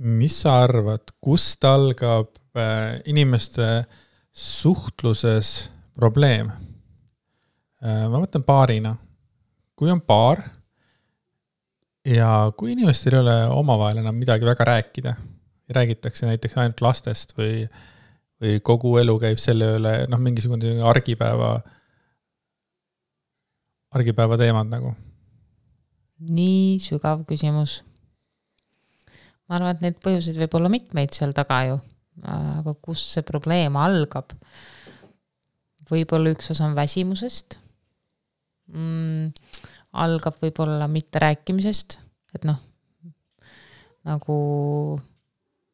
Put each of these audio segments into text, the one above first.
mis sa arvad, kust algab äh, inimeste suhtluses probleem? Äh, ma mõtlen paarina. kui on paar ja kui inimestel ei ole omavahel enam midagi väga rääkida, räägitakse näiteks ainult lastest või, või kogu elu käib selle üle, noh, mingisugune argipäeva, argipäeva teemad nagu. nii sügav küsimus ma arvan, et neid põhjuseid võib olla mitmeid seal taga ju, aga kust see probleem algab? võib-olla üks osa on väsimusest mm,, algab võib-olla mitterääkimisest, et noh, nagu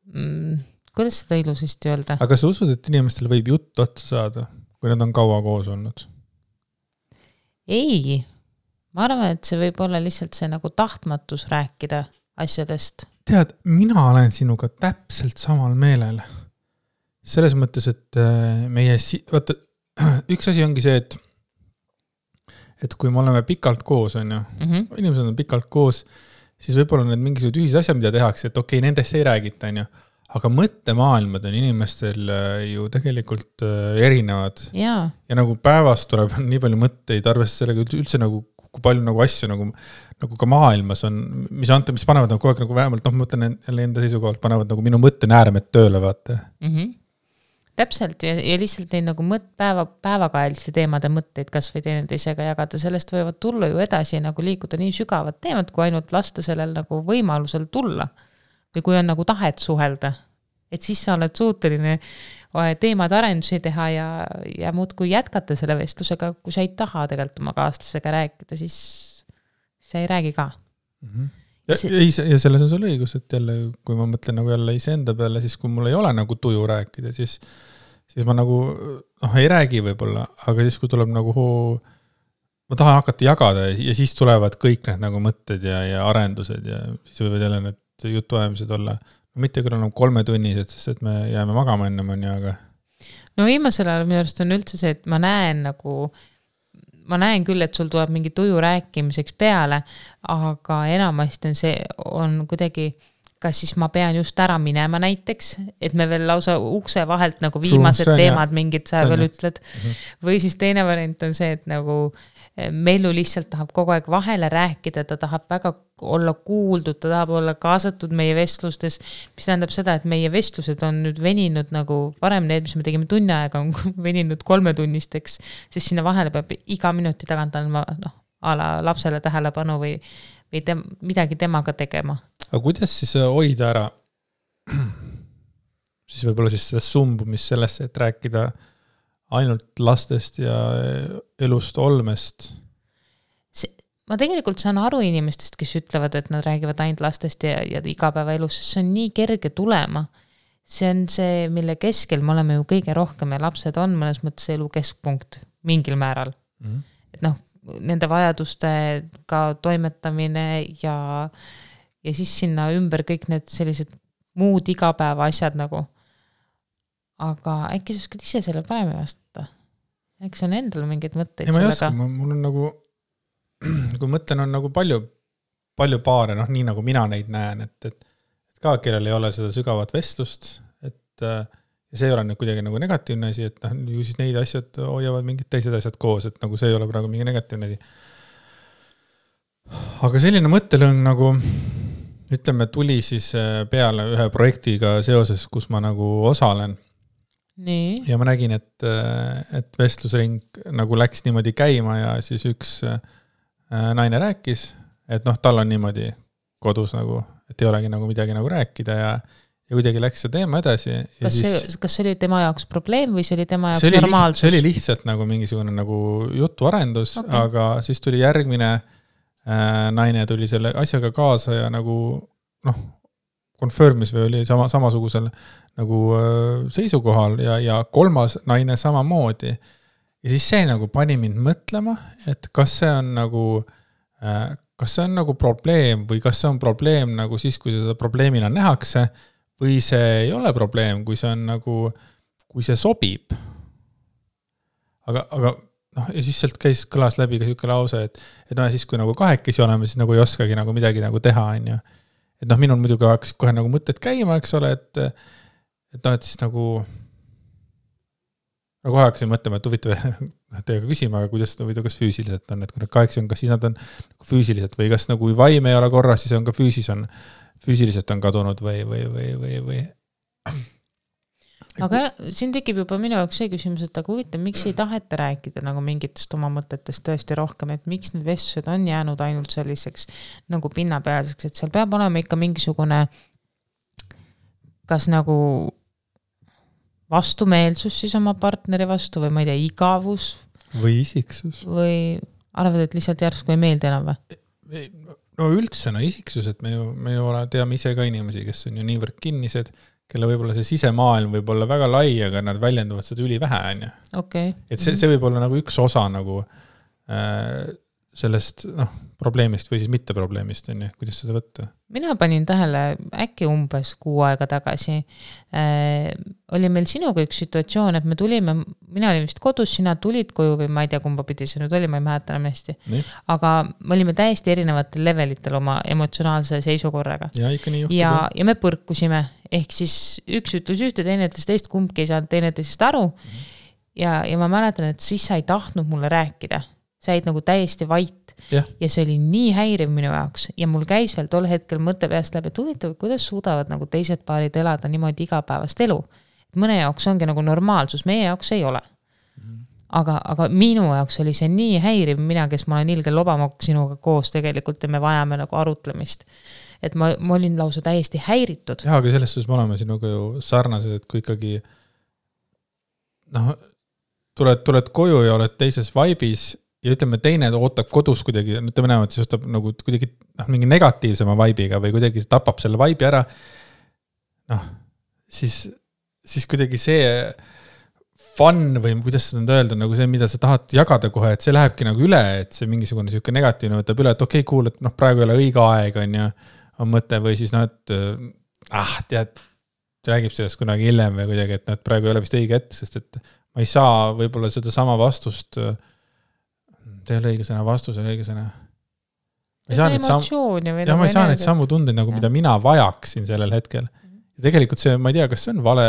mm, kuidas seda ilusasti öelda? aga kas sa usud, et inimestel võib jutt otsa saada, kui nad on kaua koos olnud? ei, ma arvan, et see võib olla lihtsalt see nagu tahtmatus rääkida asjadest tead, mina olen sinuga täpselt samal meelel. selles mõttes, et äh, meie si-, vaata, üks asi ongi see, et, et kui me oleme pikalt koos, on ju mm, -hmm. inimesed on pikalt koos, siis võib-olla need mingisugused ühised asjad, mida tehakse, et okei okay,, nendest ei räägita, on ju aga mõttemaailmad on inimestel äh, ju tegelikult äh, erinevad. ja nagu päevas tuleb nii palju mõtteid, arvestades sellega üldse nagu kui palju nagu asju nagu, nagu ka maailmas on, mis anta, mis panevad nagu kogu aeg nagu vähemalt noh, ma mõtlen jälle enda seisukohalt, panevad nagu minu mõttenääremed tööle, vaata mm. -hmm. täpselt ja, ja lihtsalt neid nagu mõtt, päeva, päevakajaliste teemade mõtteid kasvõi teineteisega jagada, sellest võivad tulla ju edasi nagu liikuda nii sügavad teemad, kui ainult lasta sellel nagu võimalusel tulla. või kui on nagu tahet suhelda, et siis sa oled suuteline teemade arendusi teha ja, ja muudkui jätkata selle vestlusega, kui sa ei taha tegelikult oma kaaslasega rääkida, siis sa ei räägi ka mm. -hmm. ja see... ei, ja selles on sul õigus, et jälle, kui ma mõtlen nagu jälle iseenda peale, siis kui mul ei ole nagu tuju rääkida, siis, siis ma nagu noh, ei räägi võib-olla, aga siis, kui tuleb nagu hoo, ma tahan hakata jagada ja siis tulevad kõik need nagu mõtted ja, ja arendused ja siis võivad jälle need jutuajamised olla mitte küll enam kolmetunnised, sest et me jääme magama ennem, on ju, aga. no viimasel ajal minu arust on üldse see, et ma näen nagu, ma näen küll, et sul tuleb mingi tuju rääkimiseks peale, aga enamasti on see, on kuidagi kas siis ma pean just ära minema näiteks, et me veel lausa ukse vahelt nagu viimased teemad mingid sa veel ütled mm. -hmm. või siis teine variant on see, et nagu Mellu lihtsalt tahab kogu aeg vahele rääkida, ta tahab väga olla kuuldud, ta tahab olla kaasatud meie vestlustes, mis tähendab seda, et meie vestlused on nüüd veninud nagu varem need, mis me tegime tunni aega, on veninud kolmetunnisteks, sest sinna vahele peab iga minuti tagant andma noh, a la lapsele tähelepanu või, või tem-, midagi temaga tegema. aga kuidas siis äh, hoida ära siis võib-olla siis seda sumbumist sellesse, et rääkida äh, ainult lastest ja elust olmest? ma tegelikult saan aru inimestest, kes ütlevad, et nad räägivad ainult lastest ja, ja igapäevaelust, sest see on nii kerge tulema. see on see, mille keskel me oleme ju kõige rohkem ja lapsed on mõnes mõttes elu keskpunkt mingil määral mm. -hmm. et noh, nende vajadustega toimetamine ja, ja siis sinna ümber kõik need sellised muud igapäevaasjad nagu aga äkki sa oskad ise selle paremini vastata? äkki sul on endal mingeid mõtteid sellega? ma ei oska, mul on nagu, kui mõtlen, on nagu palju, palju paare, noh, nii nagu mina neid näen, et, et, et ka, kellel ei ole seda sügavat vestlust, et äh, ja see ei ole nüüd kuidagi nagu negatiivne asi, et noh, ju siis neid asjad hoiavad mingid teised asjad koos, et nagu see ei ole praegu mingi negatiivne asi. aga selline mõttelõng nagu ütleme, tuli siis äh, peale ühe projektiga seoses, kus ma nagu osalen ja ma nägin, et, et vestlusring nagu läks niimoodi käima ja siis üks äh, naine rääkis, et noh, tal on niimoodi kodus nagu, et ei olegi nagu midagi nagu rääkida ja ja kuidagi läks see teema edasi. kas siis, see, kas see oli tema jaoks probleem või see oli tema jaoks normaalsus? see oli lihtsalt nagu mingisugune nagu jutuarendus okay., aga siis tuli järgmine äh, naine tuli selle asjaga kaasa ja nagu noh, confirm'is või oli sama, samasugusel nagu äh, seisukohal ja, ja kolmas naine samamoodi. ja siis see nagu pani mind mõtlema, et kas see on nagu, äh, kas see on nagu probleem või kas see on probleem nagu siis, kui seda probleemina nähakse või see ei ole probleem, kui see on nagu, kui see sobib. aga, aga noh, ja siis sealt käis, kõlas läbi ka sihuke lause, et, et noh, siis kui nagu kahekesi oleme, siis nagu ei oskagi nagu midagi nagu teha, on ju et noh, minul muidugi hakkasid kohe nagu mõtted käima, eks ole, et, et noh, et siis nagu no kohe hakkasin mõtlema, et huvitav teiega küsima, aga kuidas, huvitav, kas füüsiliselt on, et kui nad kaheksa on, kas siis nad on füüsiliselt või kas nagu vaim ei ole korras, siis on ka füüsis on, füüsiliselt on kadunud või, või, või, või, või. Aga siin tekib juba minu jaoks see küsimus, et aga huvitav, miks ei taheta rääkida nagu mingitest oma mõtetest tõesti rohkem, et miks need vestlused on jäänud ainult selliseks nagu pinnapealseks, et seal peab olema ikka mingisugune kas nagu vastumeelsus siis oma partneri vastu või ma ei tea, igavus. või isiksus. või arvad, et lihtsalt järsku ei meeldi enam või? no üldse, no isiksus, et me ju, me ju ole, teame ise ka inimesi, kes on ju niivõrd kinnised, kelle võib-olla see sisemaailm võib olla väga lai, aga nad väljendavad seda ülivähe, on ju. et see, see võib olla nagu üks osa nagu äh, sellest noh, probleemist või siis mitte probleemist, on ju, kuidas seda võtta? mina panin tähele äkki umbes kuu aega tagasi äh,, oli meil sinuga üks situatsioon, et me tulime, mina olin vist kodus, sina tulid koju või ma ei tea, kumba pidi see nüüd oli, ma ei mäleta enam hästi. aga me olime täiesti erinevatel levelitel oma emotsionaalse seisukorraga. ja ikka nii juhtub. ja, ja me põrkusime, ehk siis üks ütles ühte, teine ütles teist, kumbki ei saanud teineteisest aru mm. -hmm. ja, ja ma mäletan, et siis sa ei tahtnud mulle rääkida sa jäid nagu täiesti vait yeah.. ja see oli nii häiriv minu jaoks ja mul käis veel tol hetkel mõte peast läbi, et huvitav, kuidas suudavad nagu teised paarid elada niimoodi igapäevast elu. mõne jaoks ongi nagu normaalsus, meie jaoks ei ole aga, aga minu jaoks oli see nii häiriv, mina, kes ma olen ilge lobamokk sinuga koos tegelikult ja me vajame nagu arutlemist et ma, ma olin lausa täiesti häiritud. jah, aga selles suhtes me oleme sinuga ju sarnased, et kui ikkagi noh, tuled, tuled koju ja oled teises vaibis ja ütleme, teine ootab kodus kuidagi, ütleme et siis ostab nagu kuidagi noh, mingi negatiivsema vibe'iga või kuidagi tapab selle vibe'i ära. noh, siis, siis kuidagi see fun või kuidas seda nüüd öelda, nagu see, mida sa tahad jagada kohe, et see lähebki nagu üle, et see mingisugune sihuke negatiivne võtab üle, et okei okay,, cool, et noh, praegu ei ole õige aeg, on ju. on mõte või siis noh, et ah, tead, räägib sellest kunagi hiljem või kuidagi, et noh, et praegu ei ole vist õige hetk, sest et ma ei saa võib-olla sedasama vastust äh, see ei ole õige sõna, vastus ei ole õige sõna. ma ei saa neid samu, jah, ma ei saa neid samu tundeid nagu, mida mina vajaksin sellel hetkel. ja tegelikult see, ma ei tea, kas see on vale,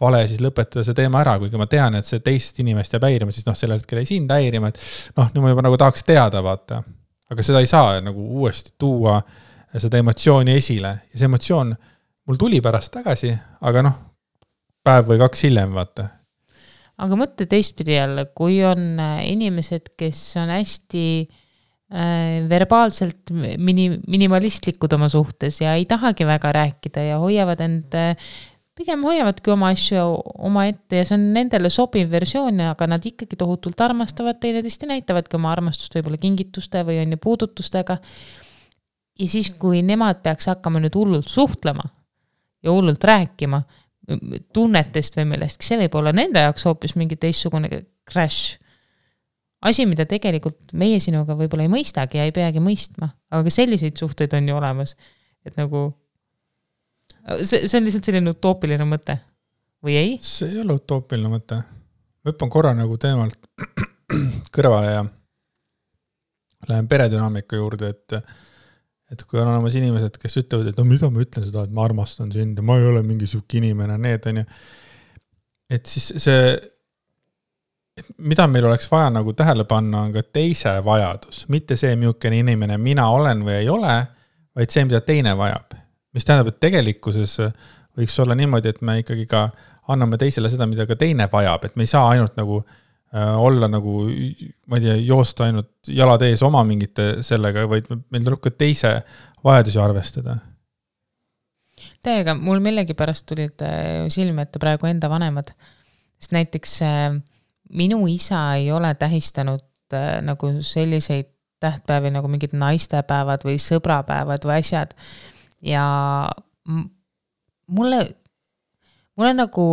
vale siis lõpetada see teema ära, kuigi ma tean, et see teist inimest jääb häirima, siis noh, sellel hetkel jäi sind häirima, et noh, nüüd ma juba nagu tahaks teada, vaata. aga seda ei saa nagu uuesti tuua, seda emotsiooni esile ja see emotsioon mul tuli pärast tagasi, aga noh, päev või kaks hiljem, vaata aga mõtle teistpidi jälle, kui on äh, inimesed, kes on hästi äh, verbaalselt mini-, minimalistlikud oma suhtes ja ei tahagi väga rääkida ja hoiavad end äh, pigem hoiavadki oma asju omaette ja see on nendele sobiv versioon, aga nad ikkagi tohutult armastavad teineteist ja näitavadki oma armastust võib-olla kingituste või on ju puudutustega. ja siis, kui nemad peaks hakkama nüüd hullult suhtlema ja hullult rääkima tunnetest või millestki, see võib olla nende jaoks hoopis mingi teistsugune crash. asi, mida tegelikult meie sinuga võib-olla ei mõistagi ja ei peagi mõistma, aga ka selliseid suhteid on ju olemas, et nagu see, see on lihtsalt selline utoopiline mõte või ei? see ei ole utoopiline mõte. ma hüppan korra nagu teemalt kõrvale ja lähen peredünaamika juurde, et et kui on olemas inimesed, kes ütlevad, et no mida ma ütlen seda, et ma armastan sind ja ma ei ole mingi sihuke inimene, need on ju. et siis see, mida meil oleks vaja nagu tähele panna, on ka teise vajadus, mitte see, milline inimene mina olen või ei ole, vaid see, mida teine vajab. mis tähendab, et tegelikkuses võiks olla niimoodi, et me ikkagi ka anname teisele seda, mida ka teine vajab, et me ei saa ainult nagu Äh, olla nagu, ma ei tea, joosta ainult jalad ees oma mingite sellega, vaid meil tuleb ka teise vajadusi arvestada. täiega, mul millegipärast tulid äh, silme ette praegu enda vanemad, sest näiteks äh, minu isa ei ole tähistanud nagu selliseid tähtpäevi nagu mingid naistepäevad või sõbrapäevad või asjad ja mulle mulle nagu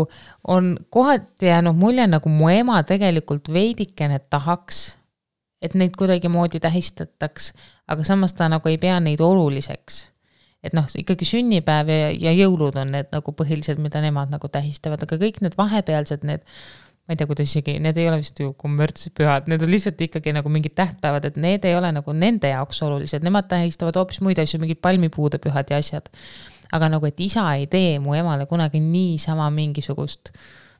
on kohati jäänud mulje, nagu mu ema tegelikult veidikene tahaks, et neid kuidagimoodi tähistataks, aga samas ta nagu ei pea neid oluliseks. et noh, ikkagi sünnipäev ja, ja jõulud on need nagu põhilised, mida nemad nagu tähistavad, aga kõik need vahepealsed, need ma ei tea, kuidas isegi, need ei ole vist ju kommertspühad, need on lihtsalt ikkagi nagu mingid tähtpäevad, et need ei ole nagu nende jaoks olulised, nemad tähistavad hoopis muid asju, mingid palmipuude pühad ja asjad. Aga nagu, et isa ei tee mu emale kunagi niisama mingisugust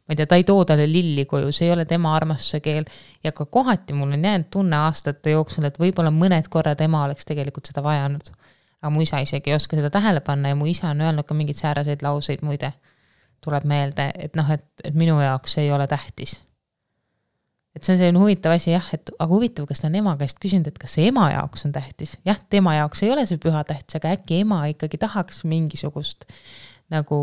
ma ei tea, ta ei too talle lilli koju, see ei ole tema armastuse keel. ja ka kohati mul on jäänud tunne aastate jooksul, et võib-olla mõned korrad ema oleks tegelikult seda vajanud. aga mu isa isegi ei oska seda tähele panna ja mu isa on öelnud ka mingeid sääraseid lauseid muide tuleb meelde, et noh, et, minu jaoks ei ole tähtis. Et see on selline huvitav asi jah, et aga huvitav, kas ta on ema käest küsinud, et kas see ema jaoks on tähtis, jah, tema jaoks ei ole see püha tähtis, aga äkki ema ikkagi tahaks mingisugust nagu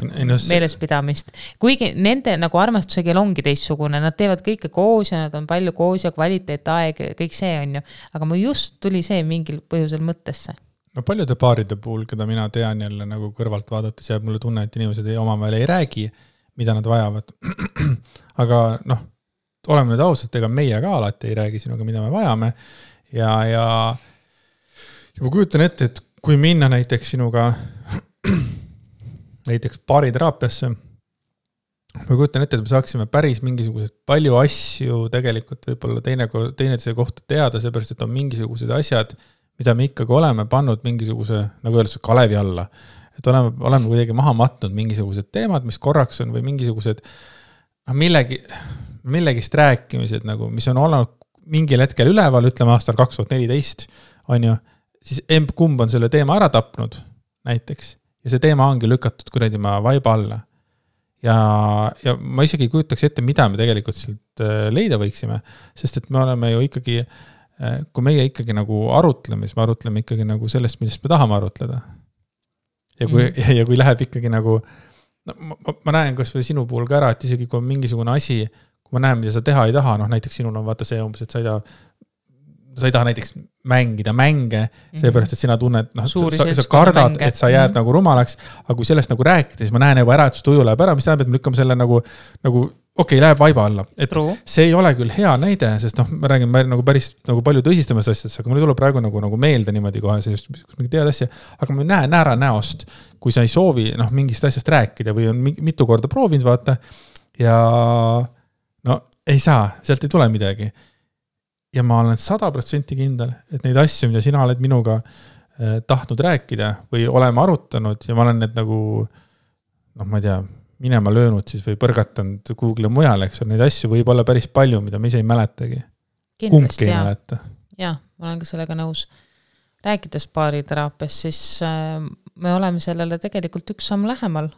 no, see... meelespidamist, kuigi nende nagu armastuse keel ongi teistsugune, nad teevad kõike koos ja nad on palju koos ja kvaliteetaeg ja kõik see on ju, aga mul just tuli see mingil põhjusel mõttesse. No paljude paaride puhul, keda mina tean jälle nagu kõrvalt vaadates, jääb mulle tunne, et inimesed ei, omavahel ei räägi, mida nad vajavad. aga noh, oleme nüüd ausad, ega meie ka alati ei räägi sinuga, mida me vajame. ja, ja, ja ma kujutan ette, et kui minna näiteks sinuga näiteks baariteraapiasse, ma kujutan ette, et me saaksime päris mingisuguseid palju asju tegelikult võib-olla teinekord, teineteise kohta teada, seepärast et on mingisugused asjad mida me ikkagi oleme pannud mingisuguse, nagu öeldakse, kalevi alla. Et oleme, oleme kuidagi maha matnud mingisugused teemad, mis korraks on või mingisugused noh, millegi, millegist rääkimised nagu, mis on olnud mingil hetkel üleval, ütleme aastal kaks tuhat neliteist, on ju, siis emb-kumb on selle teema ära tapnud, näiteks, ja see teema ongi lükatud kuradi ma vaiba alla. ja, ja ma isegi ei kujutaks ette, mida me tegelikult sealt äh, leida võiksime, sest et me oleme ju ikkagi äh, kui meie ikkagi nagu arutleme, siis me arutleme ikkagi nagu sellest, millest me tahame arutleda. Ja kui mm., ja, ja kui läheb ikkagi nagu, no ma, ma näen kasvõi sinu puhul ka ära, et isegi kui on mingisugune asi, kui ma näen, mida sa teha ei taha, noh näiteks sinul on vaata see umbes, et sa ei taha sa ei taha näiteks mängida mänge, seepärast et sina tunned, noh, sa, sa kardad, et sa jääd mm -hmm. nagu rumalaks, aga kui sellest nagu rääkida, siis ma näen juba ära, et su tuju läheb ära, mis tähendab, et me lükkame selle nagu, nagu okei okay,, läheb vaiba alla, et True. see ei ole küll hea näide, sest noh, me räägime nagu päris nagu palju tõsisemast asjadest, aga mul ei tule praegu nagu, nagu meelde niimoodi kohe sellist mingit head asja. aga ma näen ära näost, kui sa ei soovi noh, mingist asjast rääkida või on mitu korda proovinud, vaata. ja no ei saa, sealt ei tule midagi. ja ma olen sada protsenti kindel, et neid asju, mida sina oled minuga eh, tahtnud rääkida või oleme arutanud ja ma olen need nagu noh, ma ei tea minema löönud siis või põrgatanud kuhugile mujale, eks ole, neid asju võib olla päris palju, mida me ise ei mäletagi. kumbki ei mäleta. jah, ma olen ka sellega nõus. rääkides baariteraapiast, siis äh, me oleme sellele tegelikult üks samm lähemal.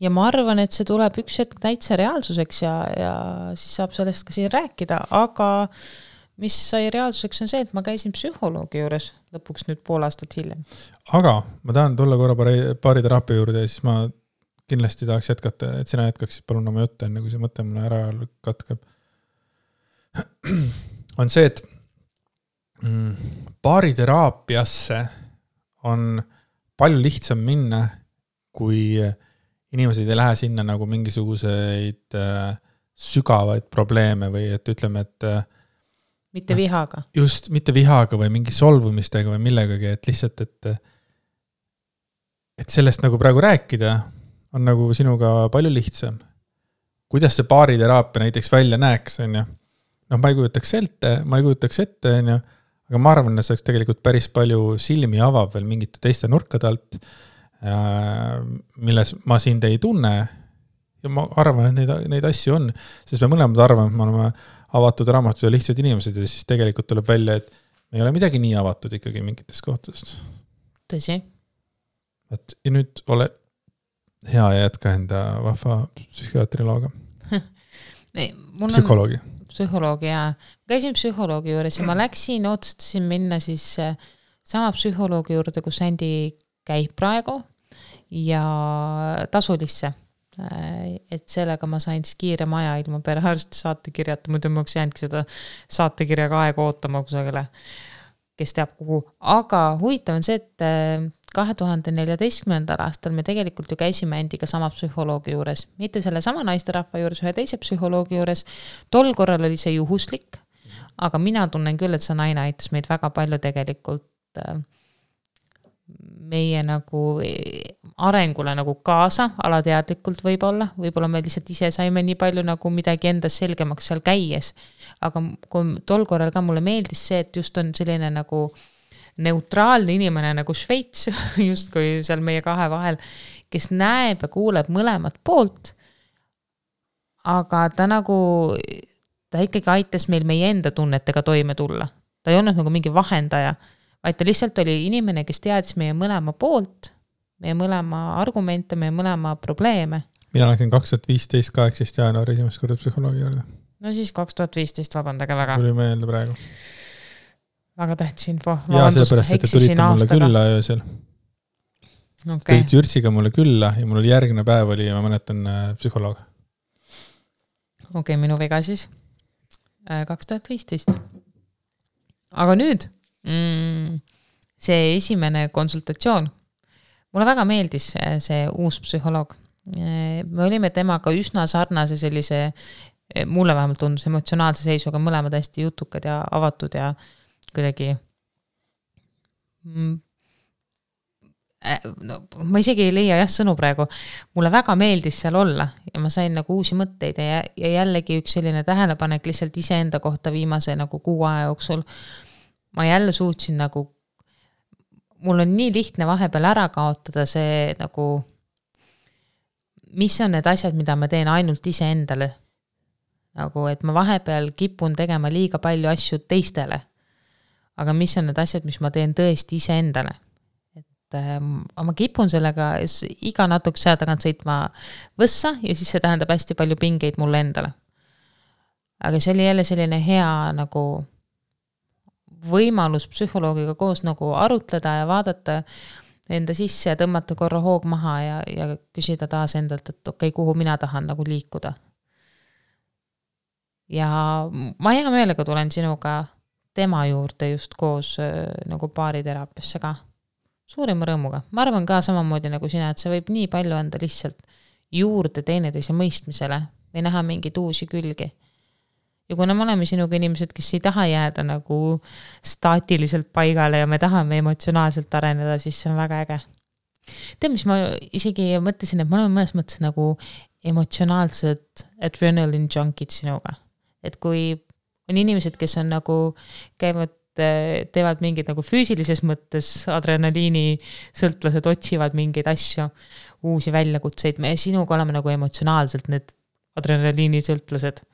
ja ma arvan, et see tuleb üks hetk täitsa reaalsuseks ja, ja siis saab sellest ka siin rääkida, aga mis sai reaalsuseks, on see, et ma käisin psühholoogi juures lõpuks nüüd pool aastat hiljem. aga ma tahan tulla korra baariteraapia juurde ja siis ma kindlasti tahaks jätkata, et sina jätkaksid palun oma juttu, enne kui see mõte mulle ära katkeb. on see, et mm, baariteraapiasse on palju lihtsam minna, kui inimesed ei lähe sinna nagu mingisuguseid äh, sügavaid probleeme või et ütleme, et äh, mitte vihaga. just, mitte vihaga või mingi solvumistega või millegagi, et lihtsalt, et et sellest nagu praegu rääkida on nagu sinuga palju lihtsam. kuidas see baariteraapia näiteks välja näeks, on ju. noh, ma ei kujutaks ette, ma ei kujutaks ette, on ju, aga ma arvan, et see oleks tegelikult päris palju silmi avav veel mingite teiste nurkade alt, äh, milles ma sind ei tunne. ja ma arvan, et neid, neid asju on, sest me mõlemad arvame, et me oleme avatud raamatud ja lihtsad inimesed ja siis tegelikult tuleb välja, et me ei ole midagi nii avatud ikkagi mingitest kohtadest. tõsi. vot ja nüüd ole hea ja jätka enda vahva psühhiaatri looga psühholoogi. psühholoogi jaa, käisin psühholoogi juures ja ma läksin, otsustasin minna siis äh, sama psühholoogi juurde, kus Andi käib praegu ja tasulisse. Äh, et sellega ma sain siis kiirema aja ilma perearsti saatekirjata, muidu ma oleks jäänudki seda saatekirjaga aega ootama kusagile, kes teab kuhu, aga huvitav on see, et äh, kahe tuhande neljateistkümnendal aastal me tegelikult ju käisime Andiga sama psühholoogi juures, mitte sellesama naisterahva juures, ühe teise psühholoogi juures. tol korral oli see juhuslik, aga mina tunnen küll, et see naine aitas meid väga palju tegelikult äh, meie nagu arengule nagu kaasa, alateadlikult võib-olla, võib-olla me lihtsalt ise saime nii palju nagu midagi endas selgemaks seal käies. aga kui tol korral ka mulle meeldis see, et just on selline nagu neutraalne inimene nagu Šveits justkui seal meie kahe vahel, kes näeb ja kuuleb mõlemat poolt. aga ta nagu, ta ikkagi aitas meil meie enda tunnetega toime tulla, ta ei olnud nagu mingi vahendaja vaid ta lihtsalt oli inimene, kes teadis meie mõlema poolt, meie mõlema argumente, meie mõlema probleeme. mina läksin kaks tuhat viisteist, kaheksateist jaanuar esimest korda psühholoogi juurde. no siis kaks tuhat viisteist, vabandage väga. tuli meelde praegu. Väga tähtis info. jaa, sellepärast, et te tulite mulle külla öösel okay.. tulite Jürtsiga mulle külla ja mul oli järgmine päev oli, ma mäletan, äh, psühholoog. okei okay,, minu viga siis. Äh, kaks tuhat viisteist. aga nüüd mm,? see esimene konsultatsioon, mulle väga meeldis äh, see uus psühholoog. Äh, me olime temaga üsna sarnase sellise, äh, mulle vähemalt tundus emotsionaalse seisuga, mõlemad hästi jutukad ja avatud ja kuidagi mm, no ma isegi ei leia jah sõnu praegu, mulle väga meeldis seal olla ja ma sain nagu uusi mõtteid ja, ja jällegi üks selline tähelepanek lihtsalt iseenda kohta viimase nagu kuu aja jooksul ma jälle suutsin nagu, mul on nii lihtne vahepeal ära kaotada see nagu, mis on need asjad, mida ma teen ainult iseendale. nagu, et ma vahepeal kipun tegema liiga palju asju teistele. Aga mis on need asjad, mis ma teen tõesti iseendale et äh, ma kipun sellega iga natukese aja tagant sõitma võssa ja siis see tähendab hästi palju pingeid mulle endale. aga see oli jälle selline hea nagu võimalus psühholoogiga koos nagu arutleda ja vaadata enda sisse ja tõmmata korra hoog maha ja, ja küsida taas endalt, et okei okay,, kuhu mina tahan nagu liikuda. ja ma hea meelega tulen sinuga tema juurde just koos äh, nagu baariteraapiasse ka. suurima rõõmuga, ma arvan ka samamoodi nagu sina, et see võib nii palju anda lihtsalt juurde teineteise mõistmisele või näha mingeid uusi külgi ja kuna me oleme sinuga inimesed, kes ei taha jääda nagu staatiliselt paigale ja me tahame emotsionaalselt areneda, siis see on väga äge. tead, mis ma isegi mõtlesin, et me oleme mõnes mõttes nagu emotsionaalsed adrenaline junkid sinuga. et kui on inimesed, kes on nagu, käivad teevad mingeid nagu füüsilises mõttes adrenaliini sõltlased, otsivad mingeid asju, uusi väljakutseid, me sinuga oleme nagu emotsionaalselt need adrenaliini sõltlased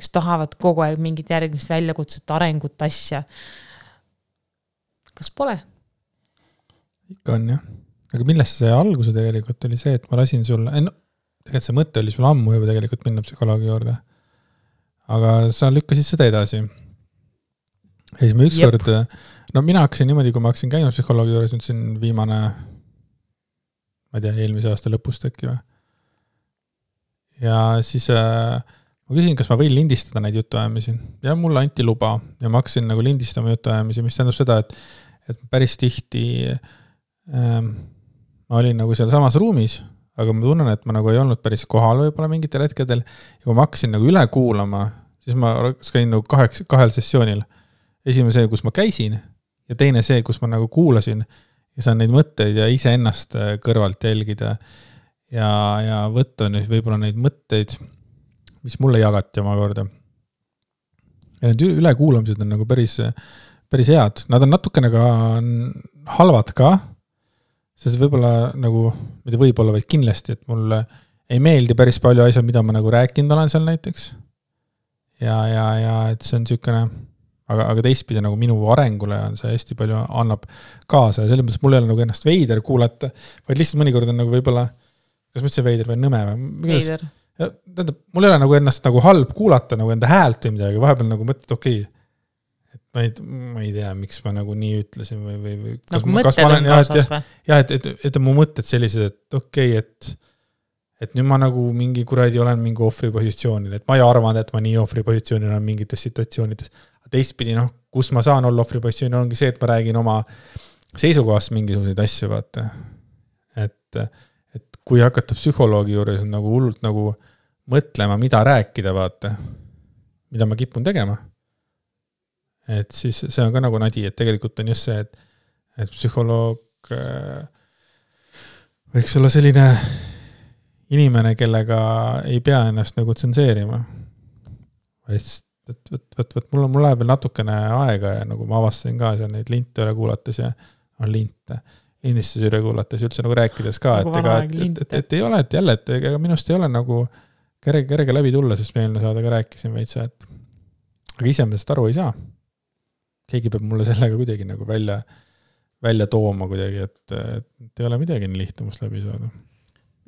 kes tahavad kogu aeg mingit järgmist väljakutset, arengut, asja. kas pole? ikka on jah, aga millest see alguse tegelikult oli see, et ma lasin sulle, no tegelikult see mõte oli sul ammu juba tegelikult minna psühholoogi juurde. Aga sa lükkasid seda edasi. ja siis ma ükskord, no mina hakkasin niimoodi, kui ma hakkasin käima psühholoogi juures, nüüd siin viimane, ma ei tea, eelmise aasta lõpust äkki või. ja siis äh, ma küsisin, kas ma võin lindistada neid jutuajamisi ja mulle anti luba ja ma hakkasin nagu lindistama jutuajamisi, mis tähendab seda, et, et päris tihti ähm, ma olin nagu sealsamas ruumis, aga ma tunnen, et ma nagu ei olnud päris kohal võib-olla mingitel hetkedel. ja kui ma hakkasin nagu üle kuulama, siis ma käin nagu kaheks, kahel sessioonil. esimene see, kus ma käisin ja teine see, kus ma nagu kuulasin ja saan neid mõtteid ja iseennast äh, kõrvalt jälgida. ja, ja võtta nüüd võib-olla neid mõtteid mis mulle jagati omakorda. ja need ülekuulamised on nagu päris, päris head, nad on natukene ka halvad ka. Sest võib-olla nagu, mitte võib-olla, vaid kindlasti, et mulle ei meeldi päris palju asjad, mida ma nagu rääkinud olen seal näiteks. ja, ja, ja et see on niisugune, aga, aga teistpidi nagu minu arengule on see hästi palju, annab kaasa ja selles mõttes mul ei ole nagu ennast veider kuulata, vaid lihtsalt mõnikord on nagu võib-olla, kas ma ütlesin veider või nõme või? veider tähendab, mul ei ole nagu ennast nagu halb kuulata nagu enda häält või midagi, vahepeal nagu mõtled, okei okay,. Ma ei, ma ei tea, miks ma nagu nii ütlesin või, või, või. nagu mõtted on kaasas või? jah, et, et, et, et mu mõtted sellised, et okei okay,, et. et nüüd ma nagu mingi kuradi olen mingi ohvri positsioonil, et ma ei arvanud, et ma nii ohvri positsioonil olen mingites situatsioonides. teistpidi noh, kus ma saan olla ohvri positsioonil, ongi see, et ma räägin oma seisukohast mingisuguseid asju, vaata. et, et kui hakata psühholoogi juures nagu hullult nagu mõtlema, mida rääkida, vaata. mida ma kipun tegema. Et siis see on ka nagu nadi, et tegelikult on just see, et, et psühholoog äh, võiks olla selline inimene, kellega ei pea ennast nagu tsenseerima. vaid et, vot, vot, vot mul on, mul läheb veel natukene aega ja nagu ma avastasin ka seal neid linte üle kuulates ja, on linte, lindistusi üle kuulates ja üldse nagu rääkides ka, et ega, et, et, et, et ei ole, et jälle, et ega minust ei ole nagu kerge, kerge läbi tulla, sest me eelmine saade ka rääkisime veitsa, et aga ise ma sellest aru ei saa. Keegi peab mulle sellega kuidagi nagu välja, välja tooma kuidagi, et, et ei ole midagi nii lihtne must läbi saada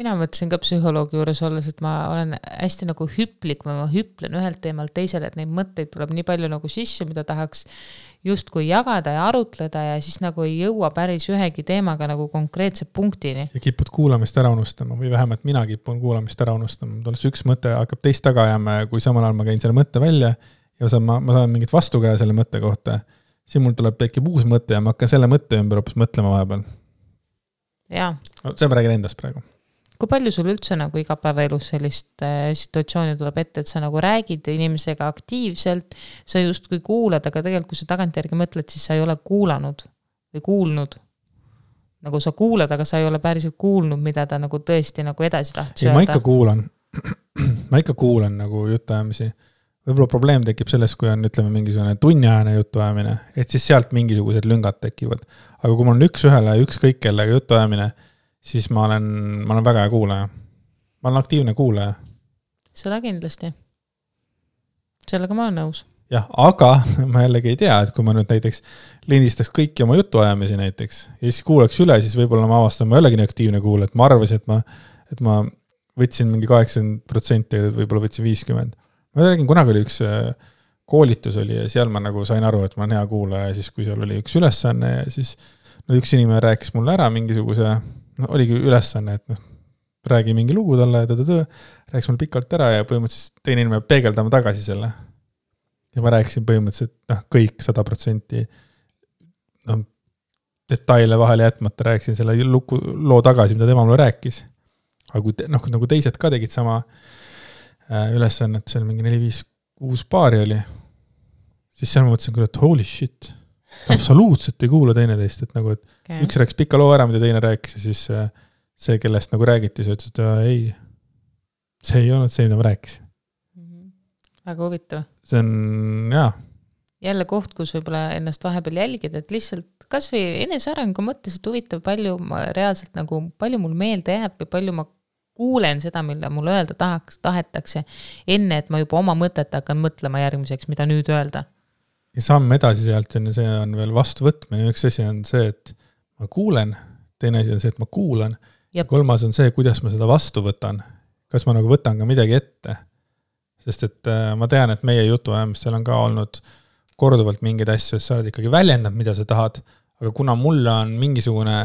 mina mõtlesin ka psühholoogi juures olles, et ma olen hästi nagu hüplik ma hüplen ühelt teemalt teisele, et neid mõtteid tuleb nii palju nagu sisse, mida tahaks justkui jagada ja arutleda ja siis nagu ei jõua päris ühegi teemaga nagu konkreetse punktini. ja kipud kuulamist ära unustama või vähemalt mina kipun kuulamist ära unustama, mul üks mõte hakkab teist taga ajama ja kui samal ajal ma käin selle mõtte välja ja saan, ma, ma saan mingit vastukäe selle mõtte kohta, siis mul tuleb, tekib uus mõte ja ma hakkan selle mõtte ümber hoopis mõtlema vahepeal. jaa no,. see ma räägin endast praegu kui palju sul üldse nagu igapäevaelus sellist äh, situatsiooni tuleb ette, et sa nagu räägid inimesega aktiivselt, sa justkui kuulad, aga tegelikult, kui sa tagantjärgi mõtled, siis sa ei ole kuulanud või kuulnud. nagu sa kuulad, aga sa ei ole päriselt kuulnud, mida ta nagu tõesti nagu edasi tahtis öelda. ma ikka kuulan, ma ikka kuulan nagu jutuajamisi. Võib-olla probleem tekib selles, kui on, ütleme, mingisugune tunniajane jutuajamine, et siis sealt mingisugused lüngad tekivad. aga kui mul on üks-ühele ükskõik kellega jutuajamine siis ma olen, ma olen väga hea kuulaja. ma olen aktiivne kuulaja. seda kindlasti. sellega ma olen nõus. jah, aga ma jällegi ei tea, et kui ma nüüd näiteks lindistaks kõiki oma jutuajamisi näiteks ja siis kuulaks üle, siis võib-olla ma avastan, ma ei olegi nii aktiivne kuulaja, et ma arvasin, et ma, et ma võtsin mingi kaheksakümmend protsenti, võib-olla võtsin viiskümmend. Ma räägin, kunagi oli üks äh, koolitus oli ja seal ma nagu sain aru, et ma olen hea kuulaja ja siis, kui seal oli üks ülesanne ja siis no üks inimene rääkis mulle ära mingisuguse noh, oligi ülesanne, et noh, räägi mingi lugu talle, rääkis mulle pikalt ära ja põhimõtteliselt teine inimene peab peegeldama tagasi selle. ja ma rääkisin põhimõtteliselt noh, kõik sada protsenti, noh, detaile vahele jätmata rääkisin selle lugu, loo tagasi, mida tema mulle rääkis. aga kui noh, nagu teised ka tegid sama ülesannet, seal mingi neli-viis-kuus paari oli, siis seal ma mõtlesin küll, et holy shit absoluutselt ei kuula teineteist, et nagu, et okay. üks rääkis pika loo ära, mida teine rääkis ja siis äh, see, kellest nagu räägiti, siis ütles, et äh, ei, see ei olnud see, mida ma rääkisin mm. -hmm. väga huvitav. see on, jaa. jälle koht, kus võib-olla ennast vahepeal jälgida, et lihtsalt kasvõi enesearengu mõttes, et huvitav, palju ma reaalselt nagu, palju mul meelde jääb või palju ma kuulen seda, mida mulle öelda tahaks, tahetakse, enne et ma juba oma mõtet hakkan mõtlema järgmiseks, mida nüüd öelda. Ja samm edasi sealt on ju, see on veel vastuvõtmine, üks asi on see, et ma kuulen, teine asi on see, et ma kuulan, kolmas on see, kuidas ma seda vastu võtan. kas ma nagu võtan ka midagi ette? sest et äh, ma tean, et meie jutuajamistel on ka olnud korduvalt mingeid asju, et sa oled ikkagi väljendanud, mida sa tahad, aga kuna mulle on mingisugune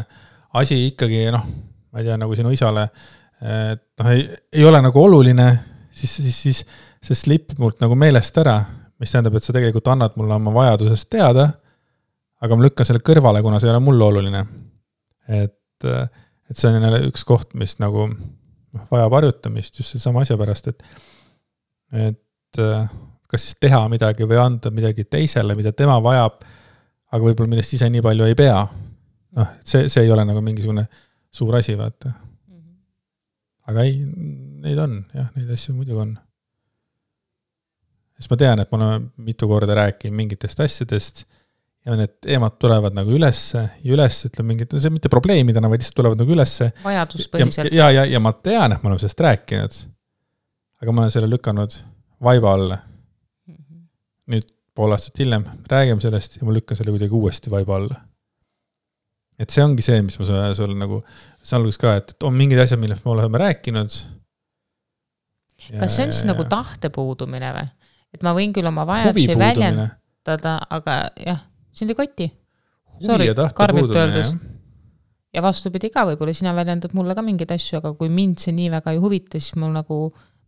asi ikkagi noh, ma ei tea, nagu sinu isale, et noh, ei, ei ole nagu oluline, siis, siis, siis see slipib mult nagu meelest ära mis tähendab, et sa tegelikult annad mulle oma vajadusest teada, aga ma lükkan selle kõrvale, kuna see ei ole mulle oluline. et, et see on jälle üks koht, mis nagu noh, vajab harjutamist just sellesama asja pärast, et, et kas siis teha midagi või anda midagi teisele, mida tema vajab, aga võib-olla millest ise nii palju ei pea. noh, see, see ei ole nagu mingisugune suur asi, vaata. Mhm. aga ei, neid on jah, neid asju muidugi on sest ma tean, et me oleme mitu korda rääkinud mingitest asjadest ja need teemad tulevad nagu ülesse ja üles, ütleme mingid, no see mitte probleemidena, vaid lihtsalt tulevad nagu ülesse. vajaduspõhiselt. ja, ja, ja, ma tean, et me oleme sellest rääkinud. aga ma olen selle lükanud vaiba alla. -hmm. nüüd pool aastat hiljem räägime sellest ja ma lükkan selle kuidagi uuesti vaiba alla. Et see ongi see, mis ma sulle nagu, see algus ka, et on mingid asjad, millest me oleme rääkinud. kas see on siis nagu tahte puudumine või? et ma võin küll oma vajadusi väljendada, aga jah, sind ei koti. Sorry, karmilt öeldes. ja vastupidi ka, võib-olla sina väljendad mulle ka mingeid asju, aga kui mind see nii väga ei huvita, siis mul nagu,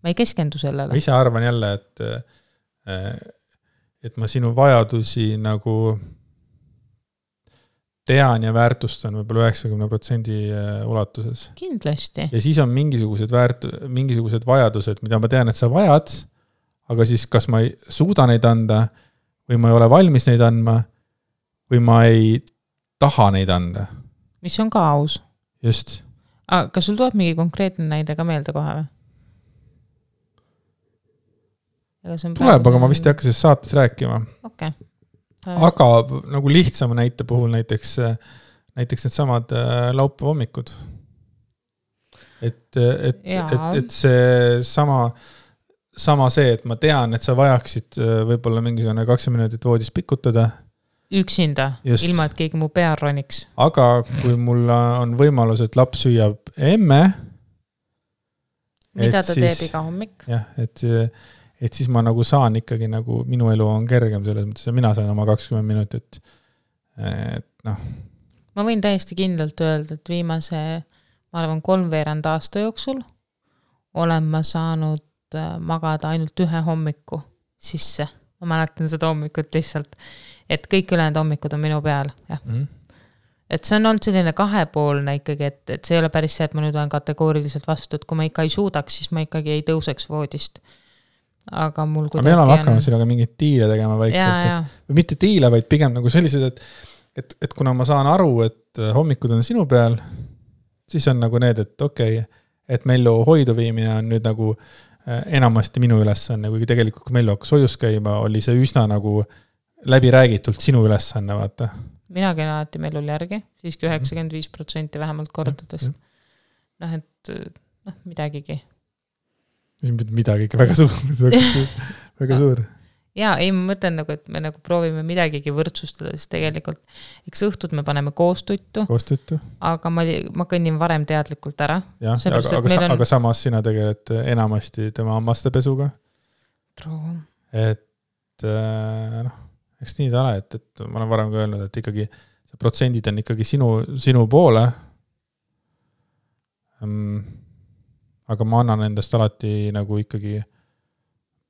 ma ei keskendu sellele. ma ise arvan jälle, et, et ma sinu vajadusi nagu tean ja väärtustan võib-olla üheksakümne protsendi eh, ulatuses. kindlasti. ja siis on mingisugused väärt-, mingisugused vajadused, mida ma tean, et sa vajad aga siis kas ma ei suuda neid anda või ma ei ole valmis neid andma või ma ei taha neid anda. mis on ka aus. just. aga kas sul tuleb mingi konkreetne näide ka meelde kohe või? tuleb, aga ma vist ei hakka sellest saates rääkima. okei okay.. Aga nagu lihtsama näite puhul näiteks, näiteks needsamad äh, laupäeva hommikud. et, et, et, et see sama, see, et ma tean, et sa vajaksid äh, võib-olla mingisugune kakskümmend minutit voodis pikutada üksinda, ilma et keegi mu peal roniks. aga kui mul on võimalus, et laps süüab emme. mida ta siis, teeb iga hommik. jah, et et siis ma nagu saan ikkagi nagu, minu elu on kergem selles mõttes ja mina sain oma kakskümmend minutit. et noh. ma võin täiesti kindlalt öelda, et viimase, ma arvan, kolmveerand aasta jooksul olen ma saanud äh, magada ainult ühe hommiku sisse. ma mäletan seda hommikut lihtsalt, et kõik ülejäänud hommikud on minu peal, jah mm. -hmm et see on olnud selline kahepoolne ikkagi, et, et see ei ole päris see, et ma nüüd olen kategooriliselt vastu, et kui ma ikka ei suudaks, siis ma ikkagi ei tõuseks voodist aga mul kuidagi me oleme hakanud sinuga mingeid diile tegema vaikselt, või mitte diile, vaid pigem nagu sellised, et et, et kuna ma saan aru, et hommikud on sinu peal, siis on nagu need, et okei okay,, et Mellu hoidu viimine on nüüd nagu äh, enamasti minu ülesanne, kuigi tegelikult, kui Mellu hakkas hoius käima, oli see üsna nagu läbiräägitult sinu ülesanne, vaata. mina käin alati Mellul järgi, siiski mhm. üheksakümmend viis protsenti vähemalt kordadest. noh, et noh, midagigi midagi ikka väga suur, väga suur, väga suur. jaa, ei, ma mõtlen nagu, et me nagu proovime midagigi võrdsustada, sest tegelikult eks õhtud me paneme koos tuttu. koos tuttu. aga ma, ma kõnnin varem teadlikult ära. jah, aga, aga, on... aga samas sina tegeled enamasti tema hammastepesuga. et äh, noh, eks nii ta ole, et, et ma olen varem ka öelnud, et ikkagi see protsendid on ikkagi sinu, sinu poole mm aga ma annan endast alati nagu ikkagi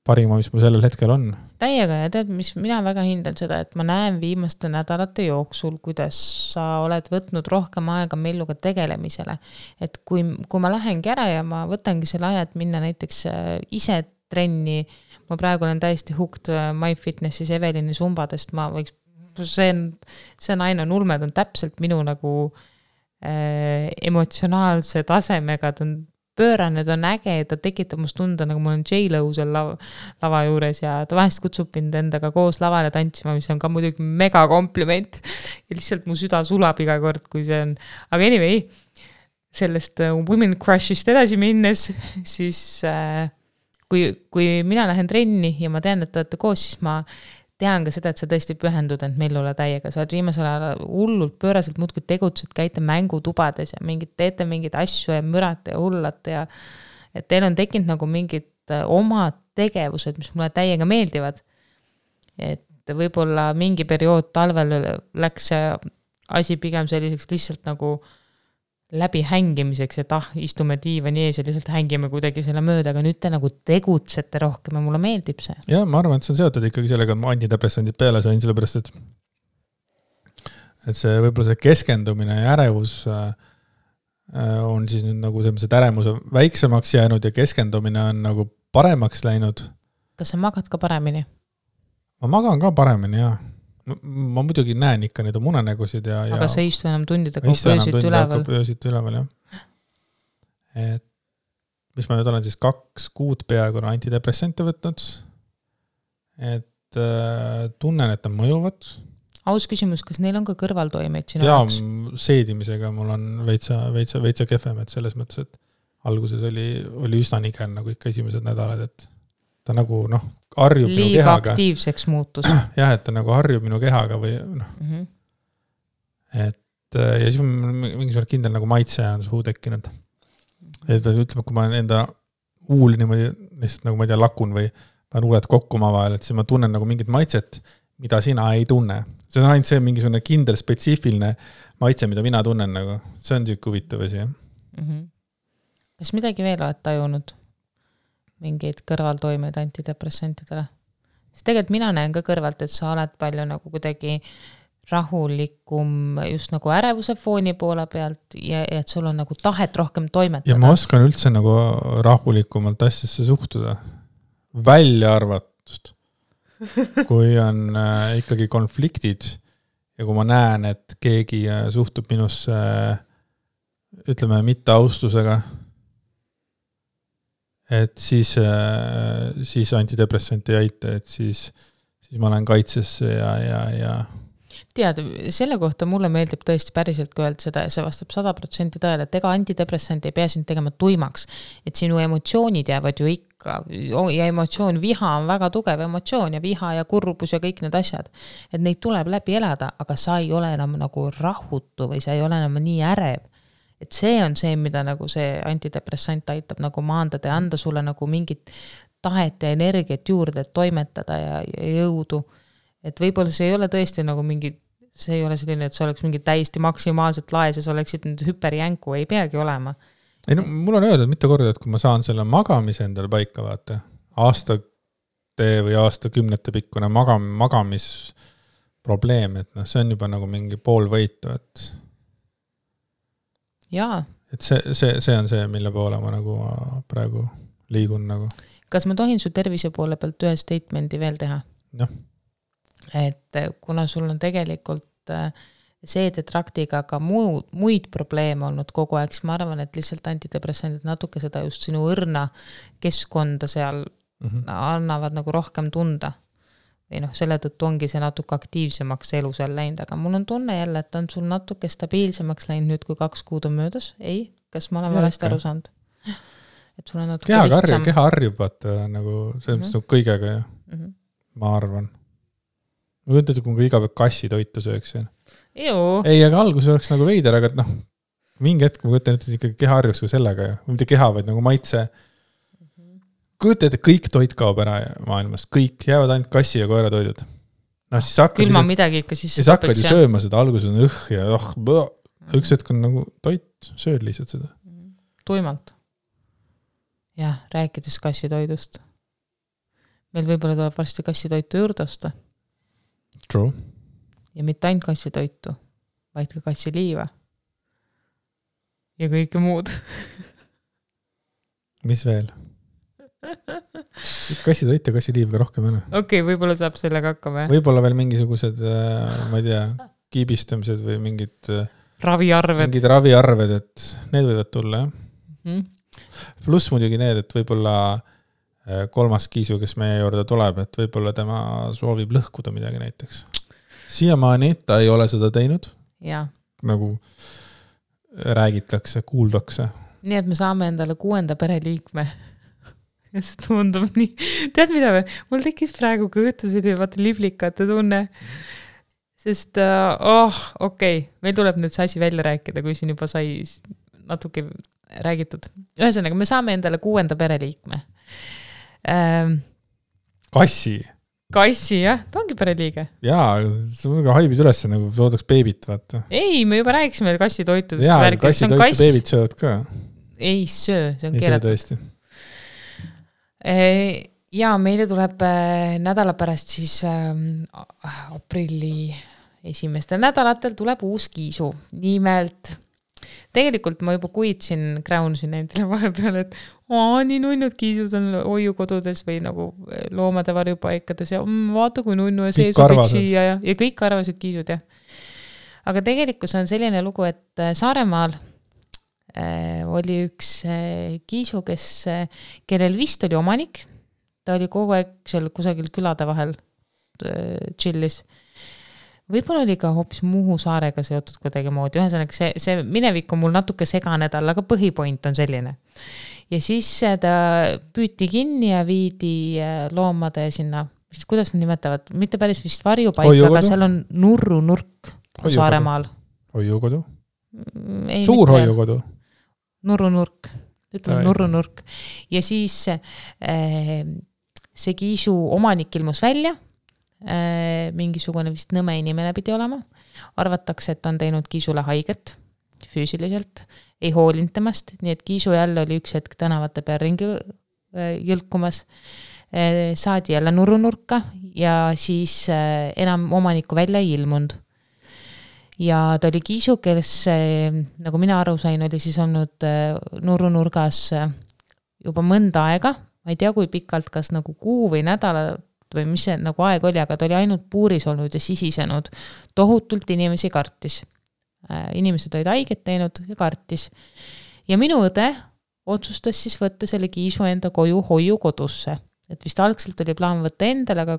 parima, mis mul sellel hetkel on. täiega ja tead, mis mina väga hindan seda, et ma näen viimaste nädalate jooksul, kuidas sa oled võtnud rohkem aega Melluga tegelemisele. et kui, kui ma lähengi ära ja ma võtangi selle aja, et minna näiteks äh, ise trenni, ma praegu olen täiesti hooked äh, MyFitnessis Evelini sumbadest, ma võiks, see on, see naine on ulme, ta on täpselt minu nagu äh, emotsionaalse tasemega, ta on pöörane, ta on äge, ta tekitab must tunde, nagu ma olen J-Lo seal lava, lava juures ja ta vahest kutsub mind endaga koos lavale tantsima, mis on ka muidugi mega kompliment. ja lihtsalt mu süda sulab iga kord, kui see on, aga anyway, sellest uh, Women Crushist edasi minnes, siis äh, kui, kui mina lähen trenni ja ma tean, et te olete koos, siis ma tean ka seda, et sa tõesti pühendud end Mellule täiega, sa oled viimasel ajal hullult pööraselt muudkui tegutsed, käite mängutubades ja mingid, teete mingeid asju ja mürate ja hullate ja et teil on tekkinud nagu mingid äh, omad tegevused, mis mulle täiega meeldivad. et võib-olla mingi periood talvel läks see asi pigem selliseks lihtsalt nagu äh, läbi hängimiseks, et ah, istume diivani ees ja lihtsalt hängime kuidagi selle mööda, aga nüüd te nagu tegutsete rohkem ja mulle meeldib see. jah, ma arvan, et see on seotud ikkagi sellega, et ma antidepressandid peale sain, sellepärast et et see võib-olla see keskendumine ja ärevus äh, on siis nüüd nagu selles mõttes, et ärevus on väiksemaks jäänud ja keskendumine on nagu paremaks läinud. kas sa magad ka paremini? ma magan ka paremini, jaa ma muidugi näen ikka neid unenägusid ja, ja. aga sa ei istu enam tundide kaupa öösiti üleval? öösiti üleval, jah. et mis ma nüüd olen siis kaks kuud peaaegu olen antidepressante võtnud. et äh, tunnen, et nad mõjuvad. aus küsimus, kas neil on ka kõrvaltoimeid sinu jaoks? seedimisega mul on veitsa, veitsa, veitsa kehvem, et selles mõttes, et alguses oli, oli üsna nigel nagu ikka esimesed nädalad, et ta nagu noh, harjub minu kehaga. aktiivseks muutus. jah, et ta nagu harjub minu kehaga või noh mm -hmm., et äh, ja siis on mingisugune kindel nagu maitse on suhu tekkinud. et ütleme, kui ma enda huuli niimoodi lihtsalt nagu ma ei tea, lakun või panen huuled kokku omavahel, et siis ma tunnen nagu mingit maitset, mida sina ei tunne. see on ainult see mingisugune kindel spetsiifiline maitse, mida mina tunnen nagu, see on sihuke huvitav asi, jah mm -hmm.. kas midagi veel oled tajunud? Mingeid kõrvaltoimeid antidepressantidele. sest tegelikult mina näen ka kõrvalt, et sa oled palju nagu kuidagi rahulikum just nagu ärevuse fooni poole pealt ja, ja et sul on nagu tahet rohkem toimetada. ja ma oskan üldse nagu rahulikumalt asjasse suhtuda, välja arvatust, kui on äh, ikkagi konfliktid ja kui ma näen, et keegi äh, suhtub minusse äh, ütleme, mitteaustusega. Et siis, siis antidepressant ei aita, et siis, siis ma lähen kaitsesse ja, ja, ja tead, selle kohta mulle meeldib tõesti päriselt ka öelda seda ja see vastab sada protsenti tõele, et ega antidepressant ei pea sind tegema tuimaks. et sinu emotsioonid jäävad ju ikka ja emotsioon, viha on väga tugev emotsioon ja viha ja kurbus ja kõik need asjad. et neid tuleb läbi elada, aga sa ei ole enam nagu rahutu või sa ei ole enam nii ärev et see on see, mida nagu see antidepressant aitab nagu maandada ja anda sulle nagu mingit tahet ja energiat juurde, et toimetada ja, ja jõudu et võib-olla see ei ole tõesti nagu mingi, see ei ole selline, et sa oleks mingi täiesti maksimaalselt laes ja sa oleksid nüüd hüperjänku, ei peagi olema. ei no mul on öeldud mitu korda, et kui ma saan selle magamise endale paika, vaata, aastate või aastakümnete pikkune magam-, magamisprobleem, et noh, see on juba nagu mingi pool võitu, et. Jaa. et see, see, see on see, mille poole ma nagu praegu liigun nagu. kas ma tohin su tervise poole pealt ühe statement'i veel teha? noh et äh, kuna sul on tegelikult äh, seedetraktiga ka muud, muid probleeme olnud kogu aeg, siis ma arvan, et lihtsalt antidepressandid natuke seda just sinu õrna keskkonda seal mm -hmm. annavad nagu rohkem tunda. Või noh, selle tõttu ongi see natuke aktiivsemaks see elu seal läinud, aga mul on tunne jälle, et ta on sul natuke stabiilsemaks läinud nüüd, kui kaks kuud on möödas, ei, kas ma olen valesti aru saanud? et sul on natuke kehaga harjub, keha harjub vaata nagu selles mõttes mm -hmm. nagu kõigega ju mm, -hmm. ma arvan ma kujutan ette, kui ma iga päev kassitoitu sööksin. ei, aga alguses oleks nagu veider, aga et noh, mingi hetk ma kujutan ette, et ikkagi keha harjuks ka sellega ju, mitte keha, vaid nagu maitse. Kujuta ette, kõik toit kaob ära maailmast, kõik, jäävad ainult kassi ja koera toidud. noh, siis hakkad. külma midagi ikka sisse. siis hakkad ju sööma seda, alguses on õh ja oh, üks hetk on nagu toit, sööd lihtsalt seda. tuimalt. jah, rääkides kassitoidust. meil võib-olla tuleb varsti kassitoitu juurde osta True. ja mitte ainult kassitoitu, vaid ka kassiliiva. ja kõike muud mis veel? Kassitoit ja kassiliiv ka rohkem ei ole. okei okay,, võib-olla saab sellega hakkama, jah. võib-olla veel mingisugused, äh, ma ei tea, kiibistamised või mingid. Äh, raviarved. mingid raviarved, et need võivad tulla, jah mm pluss muidugi need, et võib-olla Äh, kolmas Kiisu, kes meie juurde tuleb, et võib-olla tema soovib lõhkuda midagi näiteks. siiamaani ta ei ole seda teinud. nagu räägitakse, kuuldakse. nii et me saame endale kuuenda pereliikme ja see tundub nii, tead mida või, mul tekkis praegu kõhtusid ja vaata liblikate tunne. sest uh, oh, okei okay., meil tuleb nüüd see asi välja rääkida, kui siin juba sai natuke räägitud. ühesõnaga, me saame endale kuuenda pereliikme ähm,. kassi. kassi jah, ta ongi pereliige. jaa, sa muidugi haibid üles nagu toodaks beebit, vaata. ei, me juba rääkisime kassitoitudest. jaa, kassitoitu kass... beebid söövad ka. ei söö, see on keelatud. Ja meile tuleb äh, nädala pärast siis äh, aprilli esimestel nädalatel tuleb uus kiisu, nimelt tegelikult ma juba kuid siin kräunusin nendele vahepeal, et aa, nii nunnud kiisud on hoiukodudes või nagu eh, loomade varjupaikades ja mm, vaata kui nunnu ja see sobiks siia ja, ja kõik arvasid kiisud jah. aga tegelikkus on selline lugu, et eh, Saaremaal äh, oli üks äh, kiisu, kes äh,, kellel vist oli omanik, ta oli kogu aeg seal kusagil külade vahel äh, chill'is võib-olla oli ka hoopis Muhu saarega seotud kuidagimoodi, ühesõnaga see, see minevik on mul natuke segane tal, aga põhipoint on selline. ja siis ta püüti kinni ja viidi äh, loomade sinna, kuidas nad nimetavad, mitte päris vist varjupaika, aga seal on nurrunurk Saaremaal. hoiukodu? Mm, suur hoiukodu? Nurrunurk, ütleme nurrunurk ja siis äh, see kiisu omanik ilmus välja Äh, mingisugune vist nõme inimene pidi olema. arvatakse, et on teinud Kiisule haiget füüsiliselt, ei hoolinud temast, nii et Kiisu jälle oli üks hetk tänavate peal ringi äh, jõlkumas. Äh, saadi jälle nurunurka ja siis enam omanikku välja ei ilmunud. Ja ta oli Kiisu, kes, nagu mina aru sain, oli siis olnud nurunurgas juba mõnda aega, ma ei tea, kui pikalt, kas nagu kuu või nädala või mis see nagu aeg oli, aga ta oli ainult puuris olnud ja sisisenud. tohutult inimesi kartis. inimesed olid haiget teinud ja kartis. ja minu õde otsustas siis võtta selle kiisu enda koju hoiukodusse. Et vist algselt oli plaan võtta endale, aga,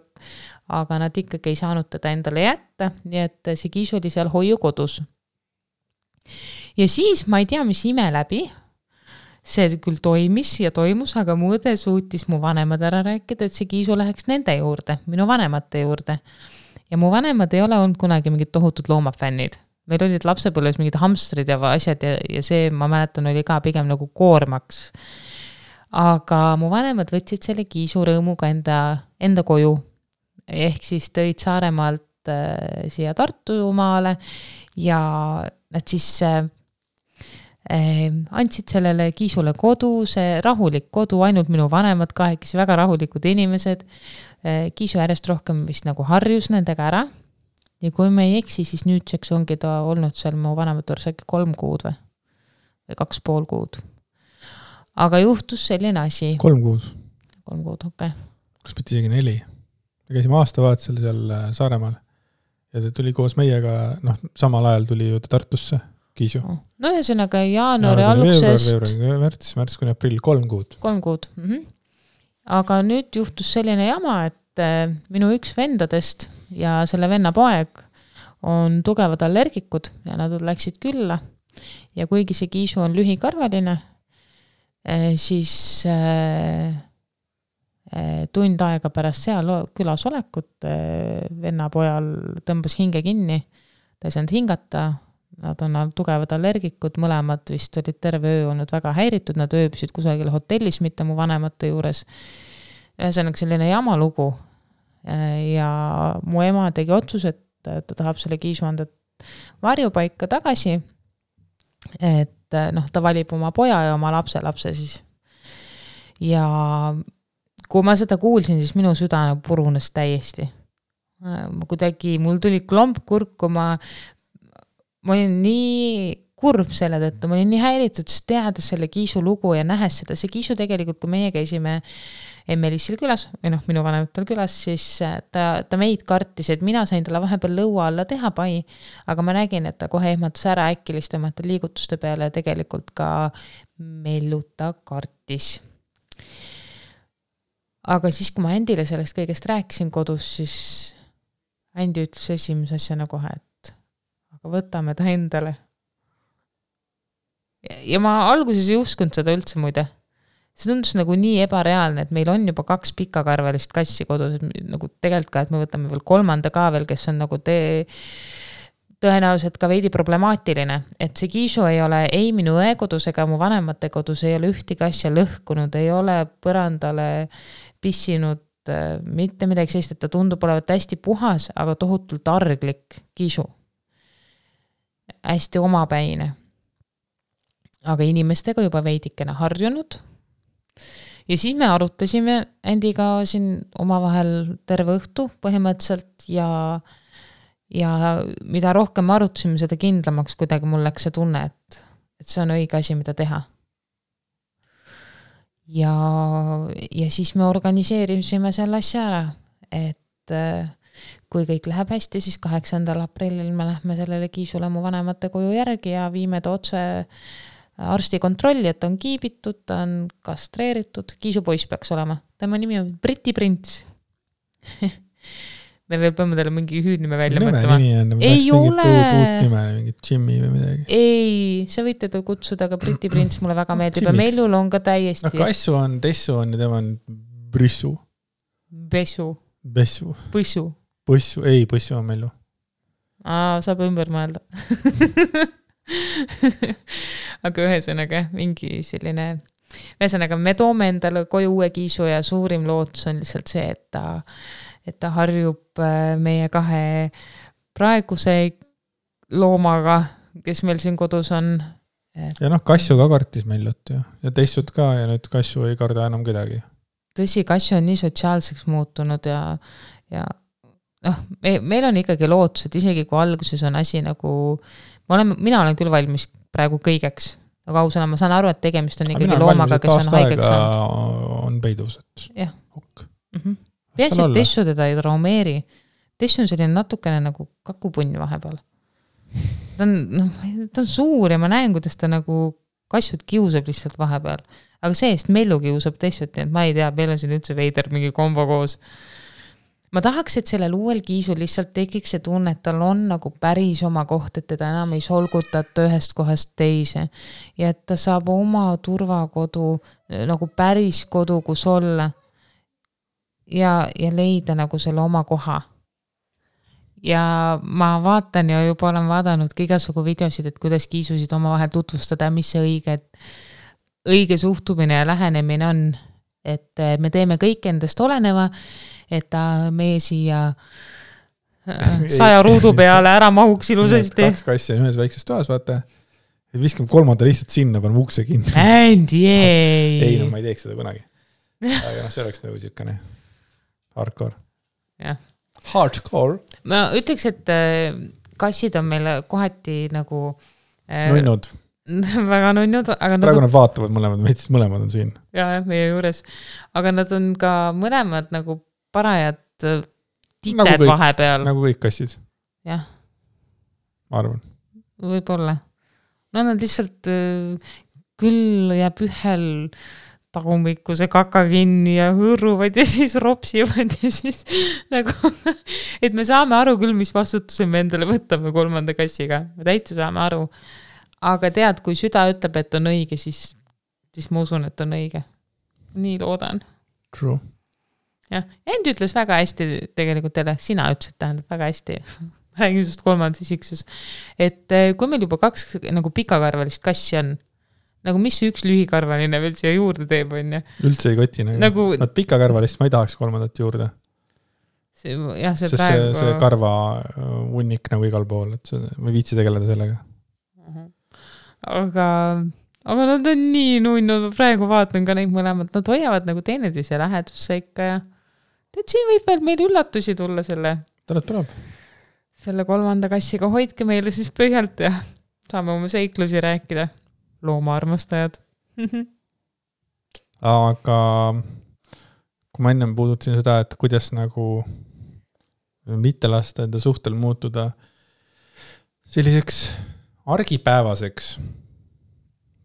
aga nad ikkagi ei saanud teda endale jätta, nii et see kiisu oli seal hoiukodus. ja siis ma ei tea, mis ime läbi, see küll toimis ja toimus, aga mu õde suutis mu vanemad ära rääkida, et see kiisu läheks nende juurde, minu vanemate juurde. ja mu vanemad ei ole olnud kunagi mingid tohutud loomafännid meil olid lapsepõlves mingid hamstrid ja asjad ja, ja see, ma mäletan, oli ka pigem nagu koormaks. Aga mu vanemad võtsid selle kiisu rõõmuga enda, enda koju. ehk siis tõid Saaremaalt äh, siia Tartumaale ja nad siis äh, äh, andsid sellele kiisule kodu, see rahulik kodu, ainult minu vanemad kahekesi, väga rahulikud inimesed äh,. kiisu järjest rohkem vist nagu harjus nendega ära ja kui ma ei eksi, siis nüüdseks ongi ta olnud seal mu vanemate juures äkki kolm kuud või, või kaks pool kuud. Aga juhtus selline asi. kolm kuud. kolm kuud, okei okay.. kas mitte isegi neli? me käisime aastavahetusel seal äh, Saaremaal ja ta tuli koos meiega, noh, samal ajal tuli ju ta Tartusse, Kiisu. Oh. no ühesõnaga jaanuari algusest. veebruar, märts, märts kuni aprill, kolm kuud. kolm kuud mm. -hmm. aga nüüd juhtus selline jama, et äh, minu üks vendadest ja selle venna poeg on tugevad allergikud ja nad läksid külla. ja kuigi see kiisu on lühikarvaline, siis eh, eh, tund aega pärast seal külas olekut venna pojal tõmbas hinge kinni, ta ei saanud hingata, nad on tugevad allergikud, mõlemad vist olid terve öö olnud väga häiritud, nad ööbisid kusagil hotellis, mitte mu vanemate juures. ühesõnaga selline jama lugu ja mu ema tegi otsuse, et ta tahab selle kiisu anda varjupaika tagasi. et noh, ta valib oma poja ja oma lapselapse siis. ja kui ma seda kuulsin, siis minu süda nagu purunes täiesti. ma kuidagi, mul tuli klomp kurku, ma, ma olin nii kurb selle tõttu, ma olin nii häiritud, sest teades selle Kiisu lugu ja nähes seda, see Kiisu tegelikult, kui meie käisime äh, Emmelissil külas või noh, minu vanematel külas, siis äh, ta, ta meid kartis, et mina sain talle vahepeal lõua alla teha pai, aga ma nägin, et ta kohe ehmatas ära äkilistemate liigutuste peale ja tegelikult ka Melluta kartis. aga siis, kui ma Andile sellest kõigest rääkisin kodus, siis Andi ütles esimese asjana kohe, et aga võtame ta endale. ja ma alguses ei uskunud seda üldse muide see tundus nagu nii ebareaalne, et meil on juba kaks pikakarvalist kassi kodus, et nagu tegelikult ka, et me võtame veel kolmanda ka veel, kes on nagu tee, tõenäoliselt ka veidi problemaatiline, et see Kiisu ei ole ei minu õe kodus ega mu vanemate kodus ei ole ühtegi asja lõhkunud, ei ole põrandale pissinud äh, mitte midagi sellist, et ta tundub olevat hästi puhas, aga tohutult arglik Kiisu. hästi omapäine. aga inimestega juba veidikene harjunud ja siis me arutasime Andiga siin omavahel terve õhtu põhimõtteliselt ja ja mida rohkem me arutasime, seda kindlamaks kuidagi mul läks see tunne, et, et see on õige asi, mida teha. ja, ja siis me organiseerisime selle asja ära, et äh, kui kõik läheb hästi, siis kaheksandal aprillil me lähme sellele Kiisule mu vanemate koju järgi ja viime ta otse arstikontrolli, et ta on kiibitud, ta on kastreeritud, kiisupoiss peaks olema, tema nimi on Briti prints me veel peame talle mingi hüüdnime välja mõtlema. ei ole. uut nime, mingit Jimmy või midagi. ei, sa võite ta kutsuda ka Briti prints, mulle väga meeldib ja Mellul on ka täiesti. noh, Kassu on, Tessu on ja tema on Brissu. Bessu. Bessu. Põssu. Põssu, ei, Põssu on Mellu. aa, saab ümber mõelda aga ühesõnaga mingi selline, ühesõnaga me toome endale koju uue kiisu ja suurim lootus on lihtsalt see, et ta, et ta harjub äh, meie kahe praeguse loomaga, kes meil siin kodus on et.... ja noh, Kassu ka kartis Mellut ju ja Tessut ka ja nüüd Kassu ei karda enam kedagi. tõsi, Kassu on nii sotsiaalseks muutunud ja, ja noh, me, meil on ikkagi lootus, et isegi kui alguses on asi nagu ma olen, mina olen küll valmis praegu kõigeks, aga ausõna, ma saan aru, et tegemist on ikkagi loomaga, kes on haigeks saanud. on peidus, et jah mm -hmm.. peaasi, et Tessu teda ei traumeeri. Tessu on selline natukene nagu kakupunn vahepeal. ta on, noh, ta on suur ja ma näen, kuidas ta nagu kassut kiusab lihtsalt vahepeal. aga see-eest Mellu kiusab teistpidi, et ma ei tea, meil on siin üldse veider mingi kombo koos. Ma tahaks, et sellel uuel kiisul lihtsalt tekiks see tunne, et tal on nagu päris oma koht, et teda enam ei solgutata ühest kohast teise. ja et ta saab oma turvakodu, nagu päris kodu, kus olla. ja, ja leida nagu selle oma koha ja ma vaatan ja juba olen vaadanud ka igasugu videosid, et kuidas kiisusid omavahel tutvustada, mis see õige, õige suhtumine ja lähenemine on. et me teeme kõik endast oleneva, et ta meie siia äh, saja ruudu peale ära mahuks ilusasti. kaks kassi on ühes väikses toas, vaata. viskame kolmanda lihtsalt sinna, paneme ukse kinni. Andy, ei. ei no ma ei teeks seda kunagi. aga noh, see oleks nagu siukene hardcore. jah Hardcore. ma ütleks, et äh, kassid on meil kohati nagu äh,. nunnud väga nunnud, aga nad praegu nad vaatavad mõlemad meid, sest mõlemad on siin. ja, jah, meie juures. aga nad on ka mõlemad nagu parajad äh, tited nagu kõik, vahepeal. nagu kõik kassid. jah. ma arvan. võib-olla. no nad lihtsalt, äh, küll jääb ühel tagumikkuse kaka kinni ja hõõruvad ja siis ropsivad ja siis nagu, et me saame aru küll, mis vastutuse me endale võtame kolmanda kassiga, me täitsa saame aru. aga tead, kui süda ütleb, et on õige, siis, siis ma usun, et on õige. nii loodan. True. Jah, End ütles väga hästi tegelikult teile, sina ütlesid, tähendab väga hästi räägin sinust kolmandas isiksus. et eh, kui meil juba kaks nagu pikakarvalist kassi on nagu mis üks lühikarvaline veel siia juurde teeb, on ju. üldse ei koti nagu, nagu.... Nad pikakarvalist ma ei tahaks kolmandat juurde. jah, see Sest praegu. see, karva äh, hunnik nagu igal pool, et see, ma ei viitsi tegeleda sellega. aga, aga nad on nii nunnud, ma praegu vaatan ka neid mõlemat, nad hoiavad nagu teineteise lähedusse ikka ja tead, siin võib veel meil üllatusi tulla selle. tuleb, tuleb. selle kolmanda kassiga, hoidke meile siis pöialt ja saame oma seiklusi rääkida loomaarmastajad aga kui ma ennem puudutasin seda, et kuidas nagu mitte lasta enda suhtel muutuda selliseks argipäevaseks,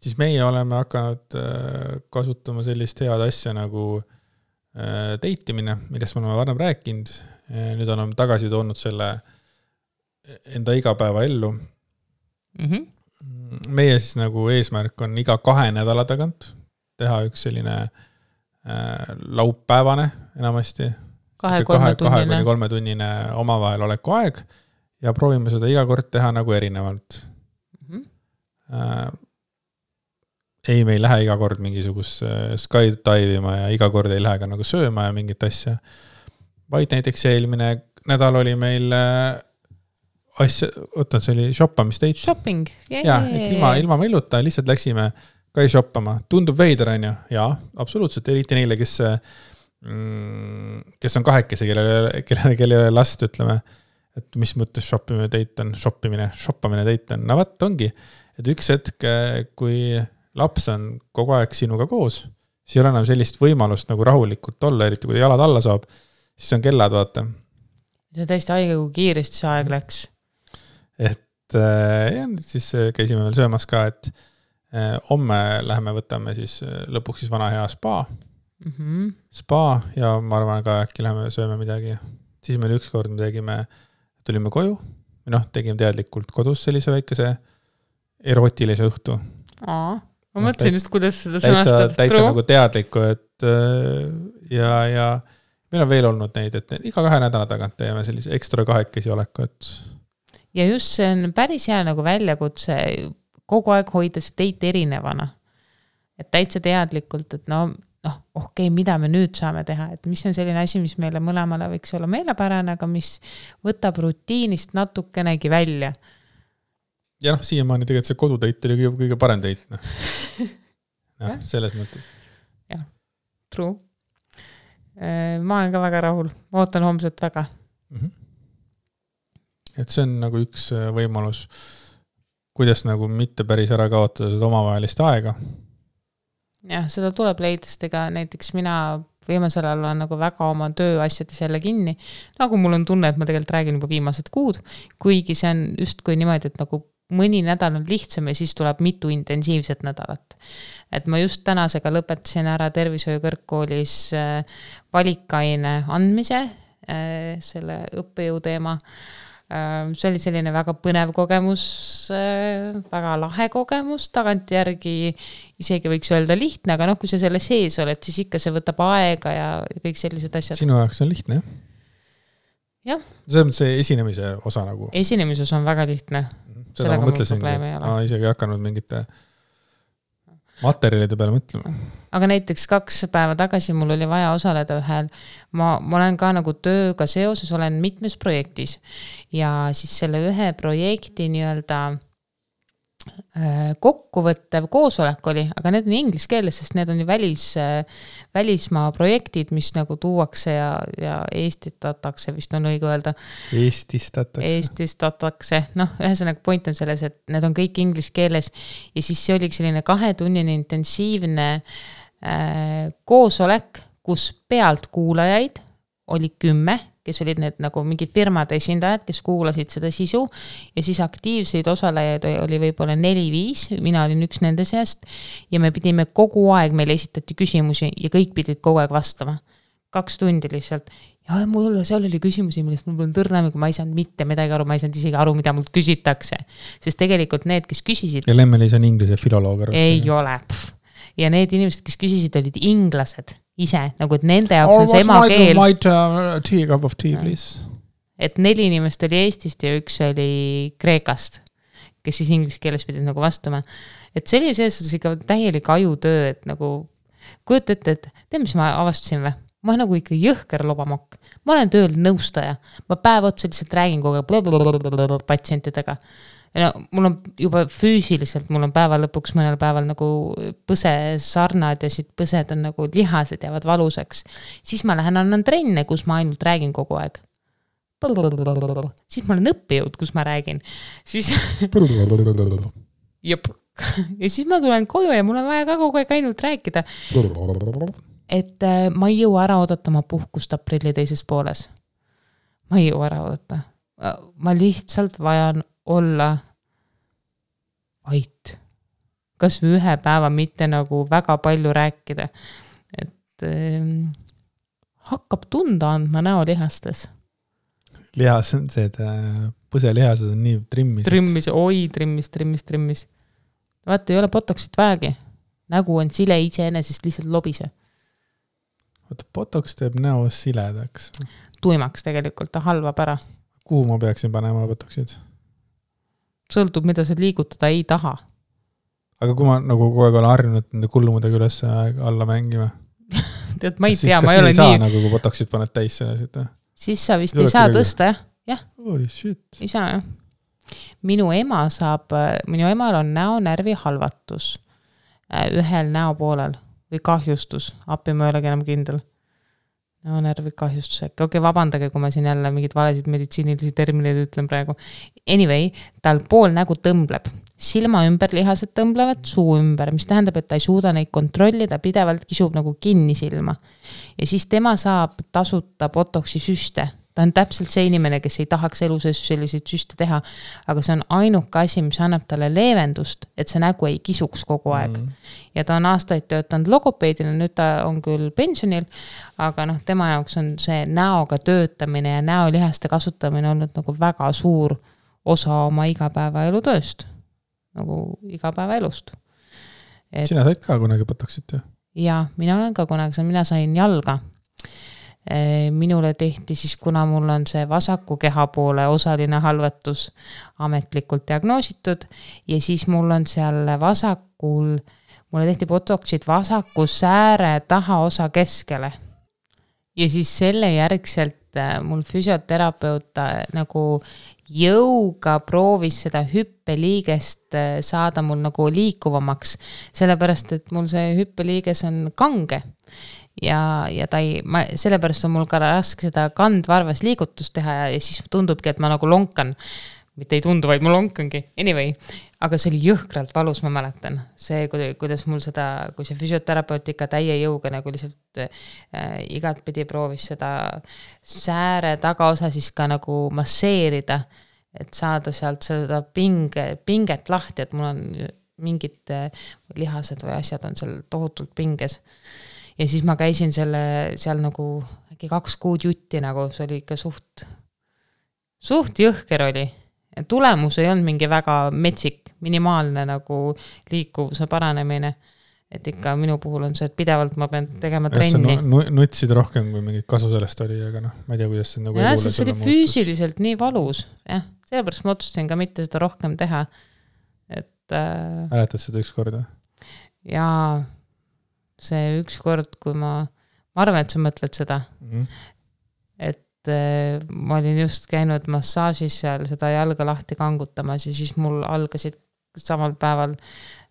siis meie oleme hakanud äh, kasutama sellist head asja nagu äh, date imine, millest me oleme varem rääkinud. nüüd oleme tagasi toonud selle enda igapäevaellu mm. -hmm meie siis nagu eesmärk on iga kahe nädala tagant teha üks selline äh, laupäevane enamasti. kahe-kolmetunnine. kahe kuni kolmetunnine omavahel oleku aeg ja proovime seda iga kord teha nagu erinevalt mm. -hmm. Äh, ei, me ei lähe iga kord mingisugust skydive ima ja iga kord ei lähe ka nagu sööma ja mingit asja. vaid näiteks eelmine nädal oli meil äh, asja, oota, see oli shoppamisdate. Shopping yeah,. ja, et ilma, ilma Melluta lihtsalt läksime kai shoppama, tundub veider, on ju, jaa, absoluutselt, eriti neile, kes mm,, kes on kahekesi, kellel, kellel, kellel ei ole last, ütleme. et mis mõttes shoppimine date on, shoppimine, shoppamine date on, no vot, ongi. et üks hetk, kui laps on kogu aeg sinuga koos, siis ei ole enam sellist võimalust nagu rahulikult olla, eriti kui ta jalad alla saab, siis on kellad, vaata. see on täiesti haige, kui kiiresti see aeg läks et äh, ja siis äh, käisime veel söömas ka, et äh, homme läheme, võtame siis lõpuks siis vana hea spa mm. -hmm. spa ja ma arvan ka äkki läheme sööme midagi. siis meil ükskord me tegime, tulime koju, noh, tegime teadlikult kodus sellise väikese erootilise õhtu. Ma mõtlesin just, kuidas seda sõnastada. täitsa nagu teadlikku, et ja, ja meil on veel olnud neid, et iga kahe nädala tagant teeme sellise ekstra kahekesi oleku, et ja just see on päris hea nagu väljakutse kogu aeg hoida see date erinevana. et täitsa teadlikult, et no, noh, okei okay,, mida me nüüd saame teha, et mis on selline asi, mis meile mõlemale võiks olla meelepärane, aga mis võtab rutiinist natukenegi välja. Ja noh, siiamaani tegelikult see kodudate oli kõige, kõige parem date, noh. noh, selles mõttes. jah, true. Äh, ma olen ka väga rahul, ootan homset väga mm. -hmm et see on nagu üks äh, võimalus, kuidas nagu mitte päris ära kaotada seda omavahelist aega. jah, seda tuleb leida, sest ega näiteks mina viimasel ajal olen nagu väga oma tööasjades jälle kinni. nagu mul on tunne, et ma tegelikult räägin juba viimased kuud, kuigi see on justkui niimoodi, et nagu mõni nädal on lihtsam ja siis tuleb mitu intensiivset nädalat. et ma just tänasega lõpetasin ära tervishoiu kõrgkoolis äh, valikaine andmise, äh, selle õppejõu teema. Äh, see oli selline väga põnev kogemus, väga lahe kogemus, tagantjärgi isegi võiks öelda lihtne, aga noh, kui sa selle sees oled, siis ikka see võtab aega ja kõik sellised asjad. sinu jaoks on lihtne, jah? Selles mõttes see esinemise osa nagu. esinemises on väga lihtne. seda ma mõtlesingi, ma isegi ei hakanud mingite materjalide peale mõtlema. aga näiteks kaks päeva tagasi mul oli vaja osaleda ühel, ma, ma olen ka nagu tööga seoses, olen mitmes projektis ja siis selle ühe projekti nii-öelda kokkuvõttev koosolek oli, aga need on inglise keeles, sest need on ju välis, äh, välismaa projektid, mis nagu tuuakse ja, ja eestitatakse, vist on õige öelda. Eestistatakse. Eestistatakse, noh, ühesõnaga point on selles, et need on kõik inglise keeles ja siis see oligi selline kahetunnine intensiivne äh, koosolek, kus pealtkuulajaid oli kümme kes olid need nagu mingid firmade esindajad, kes kuulasid seda sisu ja siis aktiivseid osalejaid oli võib-olla neli-viis, mina olin üks nende seast ja me pidime kogu aeg, meile esitati küsimusi ja kõik pidid kogu aeg vastama. kaks tundi lihtsalt ja mul seal oli küsimusi, millest mul polnud õrna, kui ma ei saanud mitte midagi aru, ma ei saanud isegi aru, mida mult küsitakse. sest tegelikult need, kes küsisid. ja Lemmelis on inglise filoloog. ei ole. ja need inimesed, kes küsisid, olid inglased ise, nagu et nende jaoks on see emakeel. Uh, tea cup of tea please. et neli inimest oli Eestist ja üks oli Kreekast, kes siis inglise keeles pidid nagu vastama. et see oli selles suhtes ikka täielik ajutöö, et nagu kujuta ette, et tead, mis ma avastasin või? Ma olen nagu ikka jõhker lobamokk. ma olen tööl nõustaja, ma päev otsa lihtsalt räägin kogu aeg patsientidega no mul on juba füüsiliselt, mul on päeva lõpuks mõnel päeval nagu põsesarnad ja siit põsed on nagu lihased jäävad valusaks. siis ma lähen annan trenne, kus ma ainult räägin kogu aeg. siis ma olen õppejõud, kus ma räägin, siis jep, ja siis ma tulen koju ja mul on vaja ka kogu aeg ainult rääkida. Et äh, ma ei jõua ära oodata oma puhkust aprilli teises pooles. ma ei jõua ära oodata. ma lihtsalt vajan olla vait. kas või ühe päeva, mitte nagu väga palju rääkida. et ähm, hakkab tunda andma näolihastes. lihas on see, et äh, põselihased on nii trimmis. trimmis, oi trimmis, trimmis, trimmis. vaata, ei ole botox'it vajagi. nägu on sile iseenesest, lihtsalt lobise. Oota, botox teeb näo siledaks. tuimaks tegelikult, ta halvab ära. kuhu ma peaksin panema botox'id? sõltub, mida sa liigutada ei taha. aga kui ma nagu kogu aeg olen harjunud nende kulmudega üles-alla mängima tead, ma ei tea, ma ei ole nii. nagu kui botox'id paned täis selliselt või? siis sa vist ei, ei saa tõsta jah, jah. Holy shit. ei saa jah. minu ema saab, minu emal on näonärvi halvatus äh, ühel näopoolel või kahjustus, appi ma ei olegi enam kindel. No närvikahjustus äkki, okei okay,, vabandage, kui ma siin jälle mingeid valesid meditsiinilisi termineid ütlen praegu. Anyway, tal pool nägu tõmbleb, silma ümber lihased tõmblevad, suu ümber, mis tähendab, et ta ei suuda neid kontrollida, pidevalt kisub nagu kinni silma. ja siis tema saab tasuta botoksi süste ta on täpselt see inimene, kes ei tahaks elu sees selliseid süste teha. aga see on ainuke asi, mis annab talle leevendust, et see nägu ei kisuks kogu aeg mm. -hmm. ja ta on aastaid töötanud logopeedina, nüüd ta on küll pensionil, aga noh, tema jaoks on see näoga töötamine ja näolihaste kasutamine olnud nagu väga suur osa oma igapäevaelu tööst, nagu igapäevaelust et.... sina said ka kunagi botox'it ju? jaa, mina olen ka kunagi saanud, mina sain jalga minule tehti siis, kuna mul on see vasaku kehapoole osaline halvatus ametlikult diagnoositud ja siis mul on seal vasakul, mulle tehti botox'id vasaku sääre tahaosa keskele. ja siis selle järgselt eh, mul füsioterapeut eh, nagu jõuga proovis seda hüppeliigest saada mul nagu liikuvamaks, sellepärast et mul see hüppeliiges on kange ja, ja ta ei, ma, sellepärast on mul ka raske seda kandvarvas liigutust teha ja, ja siis tundubki, et ma nagu lonkan. mitte ei tundu, vaid ma lonkangi, anyway. aga see oli jõhkralt valus, ma mäletan. see, kuidas mul seda, kui see füsioterapeut ikka täie jõuga nagu lihtsalt äh, igatpidi proovis seda sääre tagaosa siis ka nagu masseerida et saada sealt seda pinge, pinget lahti, et mul on mingid äh, lihased või asjad on seal tohutult pinges. Ja siis ma käisin selle seal nagu äkki kaks kuud jutti nagu, see oli ikka suht, suht jõhker oli. tulemus ei olnud mingi väga metsik, minimaalne nagu liikuvuse paranemine et ikka minu puhul on see, et pidevalt ma pean tegema trenni. nutsid rohkem, kui mingit kasu sellest oli, aga noh, ma ei tea, kuidas see nagu jah, sest see oli füüsiliselt nii valus, jah, sellepärast ma otsustasin ka mitte seda rohkem teha, et äh, mäletad seda ükskord või? jaa, see ükskord, kui ma, ma arvan, et sa mõtled seda mm, et äh, ma olin just käinud massaažis seal seda jalga lahti kangutamas ja siis mul algasid samal päeval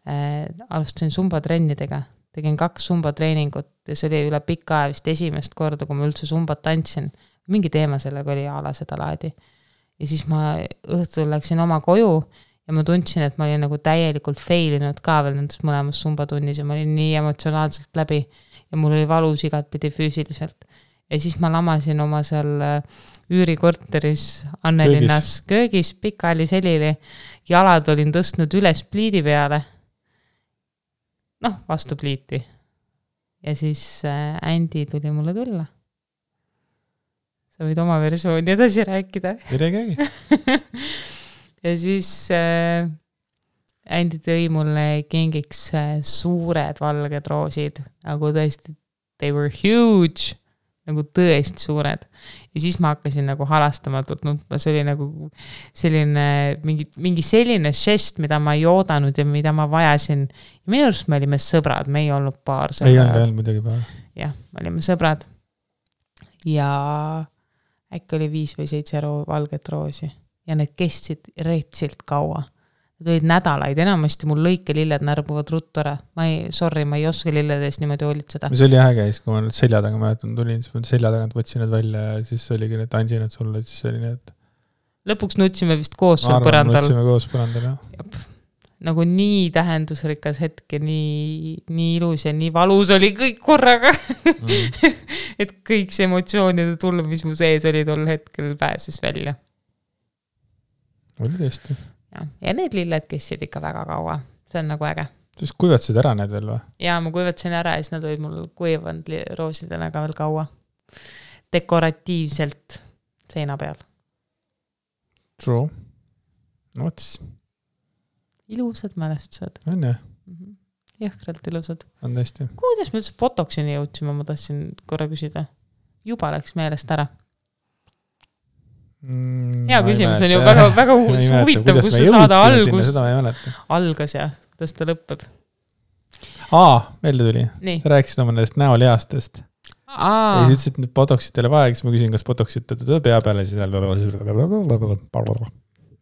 äh, alustasin sumbatrennidega, tegin kaks sumbatreeningut ja see oli üle pika aja vist esimest korda, kui ma üldse sumbat tantsin. mingi teema sellega oli a la sedalaadi. ja siis ma õhtul läksin oma koju ja ma tundsin, et ma olin nagu täielikult fail inud ka veel nendes mõlemas sumbatunnis ja ma olin nii emotsionaalselt läbi ja mul oli valus igatpidi füüsiliselt. ja siis ma lamasin oma seal äh, üürikorteris Annelinnas köögis, pikali selili, jalad olin tõstnud üles pliidi peale noh, vastu pliiti. ja siis äh, Andy tuli mulle külla. sa võid oma versiooni edasi rääkida. räägi ja siis äh, Andy tõi mulle kingiks äh, suured valged roosid, nagu tõesti, they were huge, nagu tõesti suured ja siis ma hakkasin nagu halastamatult nutma, see oli nagu selline mingi, mingi selline žest, mida ma ei oodanud ja mida ma vajasin. minu arust me olime sõbrad, me ei olnud paar. ei olnud, ei olnud muidugi paar. jah, me olime sõbrad. ja äkki oli viis või seitse roo-, valget roosi ja need kestsid retsilt kaua Need olid nädalaid, enamasti mul lõikelilled närbuvad ruttu ära. ma ei, sorry, ma ei oska lillede eest niimoodi hoolitseda. see oli äge siis, kui ma nüüd selja taga mäletan, tulin, siis ma selja tagant võtsin need välja ja siis oligi need, andsin need sulle, siis oli nii, et. lõpuks nutsime vist koos sul põrandal. nutsime koos põrandal, jah. nagu nii tähendusrikas hetk ja nii, nii ilus ja nii valus oli kõik korraga mm. et kõik see emotsioonide tulv, mis mu sees oli tol hetkel, pääses välja. Oli tõesti jah, ja need lilled kestsid ikka väga kaua, see on nagu äge. siis kuivatasid ära need veel või? jaa, ma kuivatasin ära ja siis nad olid mul kuivanud roosidena ka veel kaua. dekoratiivselt seina peal. True. no vot siis. ilusad mälestused. on jah mm? -hmm. jõhkralt ilusad. on tõesti. kuidas me üldse Botoxini jõudsime, ma tahtsin korra küsida. juba läks meelest ära mm,? hea küsimus on ju väga, väga huvitav, kus see saade algus, algas ja kuidas ta lõpeb. aa, meelde tuli. sa rääkisid oma nendest näolihastest. ja siis ütlesid, et Botoxit ei ole vaja, siis ma küsin, kas Botoxit teete pea peale, siis.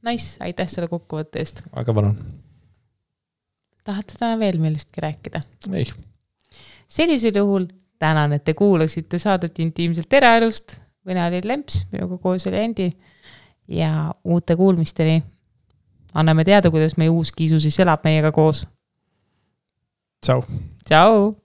Nice, aitäh selle kokkuvõtte eest. aga palun. tahad sa täna veel millestki rääkida? ei. sellisel juhul tänan, et te kuulasite saadet Intiimselt eraelust mina olin Lemps, minuga koos oli Andi ja uute kuulmisteni. anname teada, kuidas meie uus kiisu siis elab meiega koos. tšau. tšau.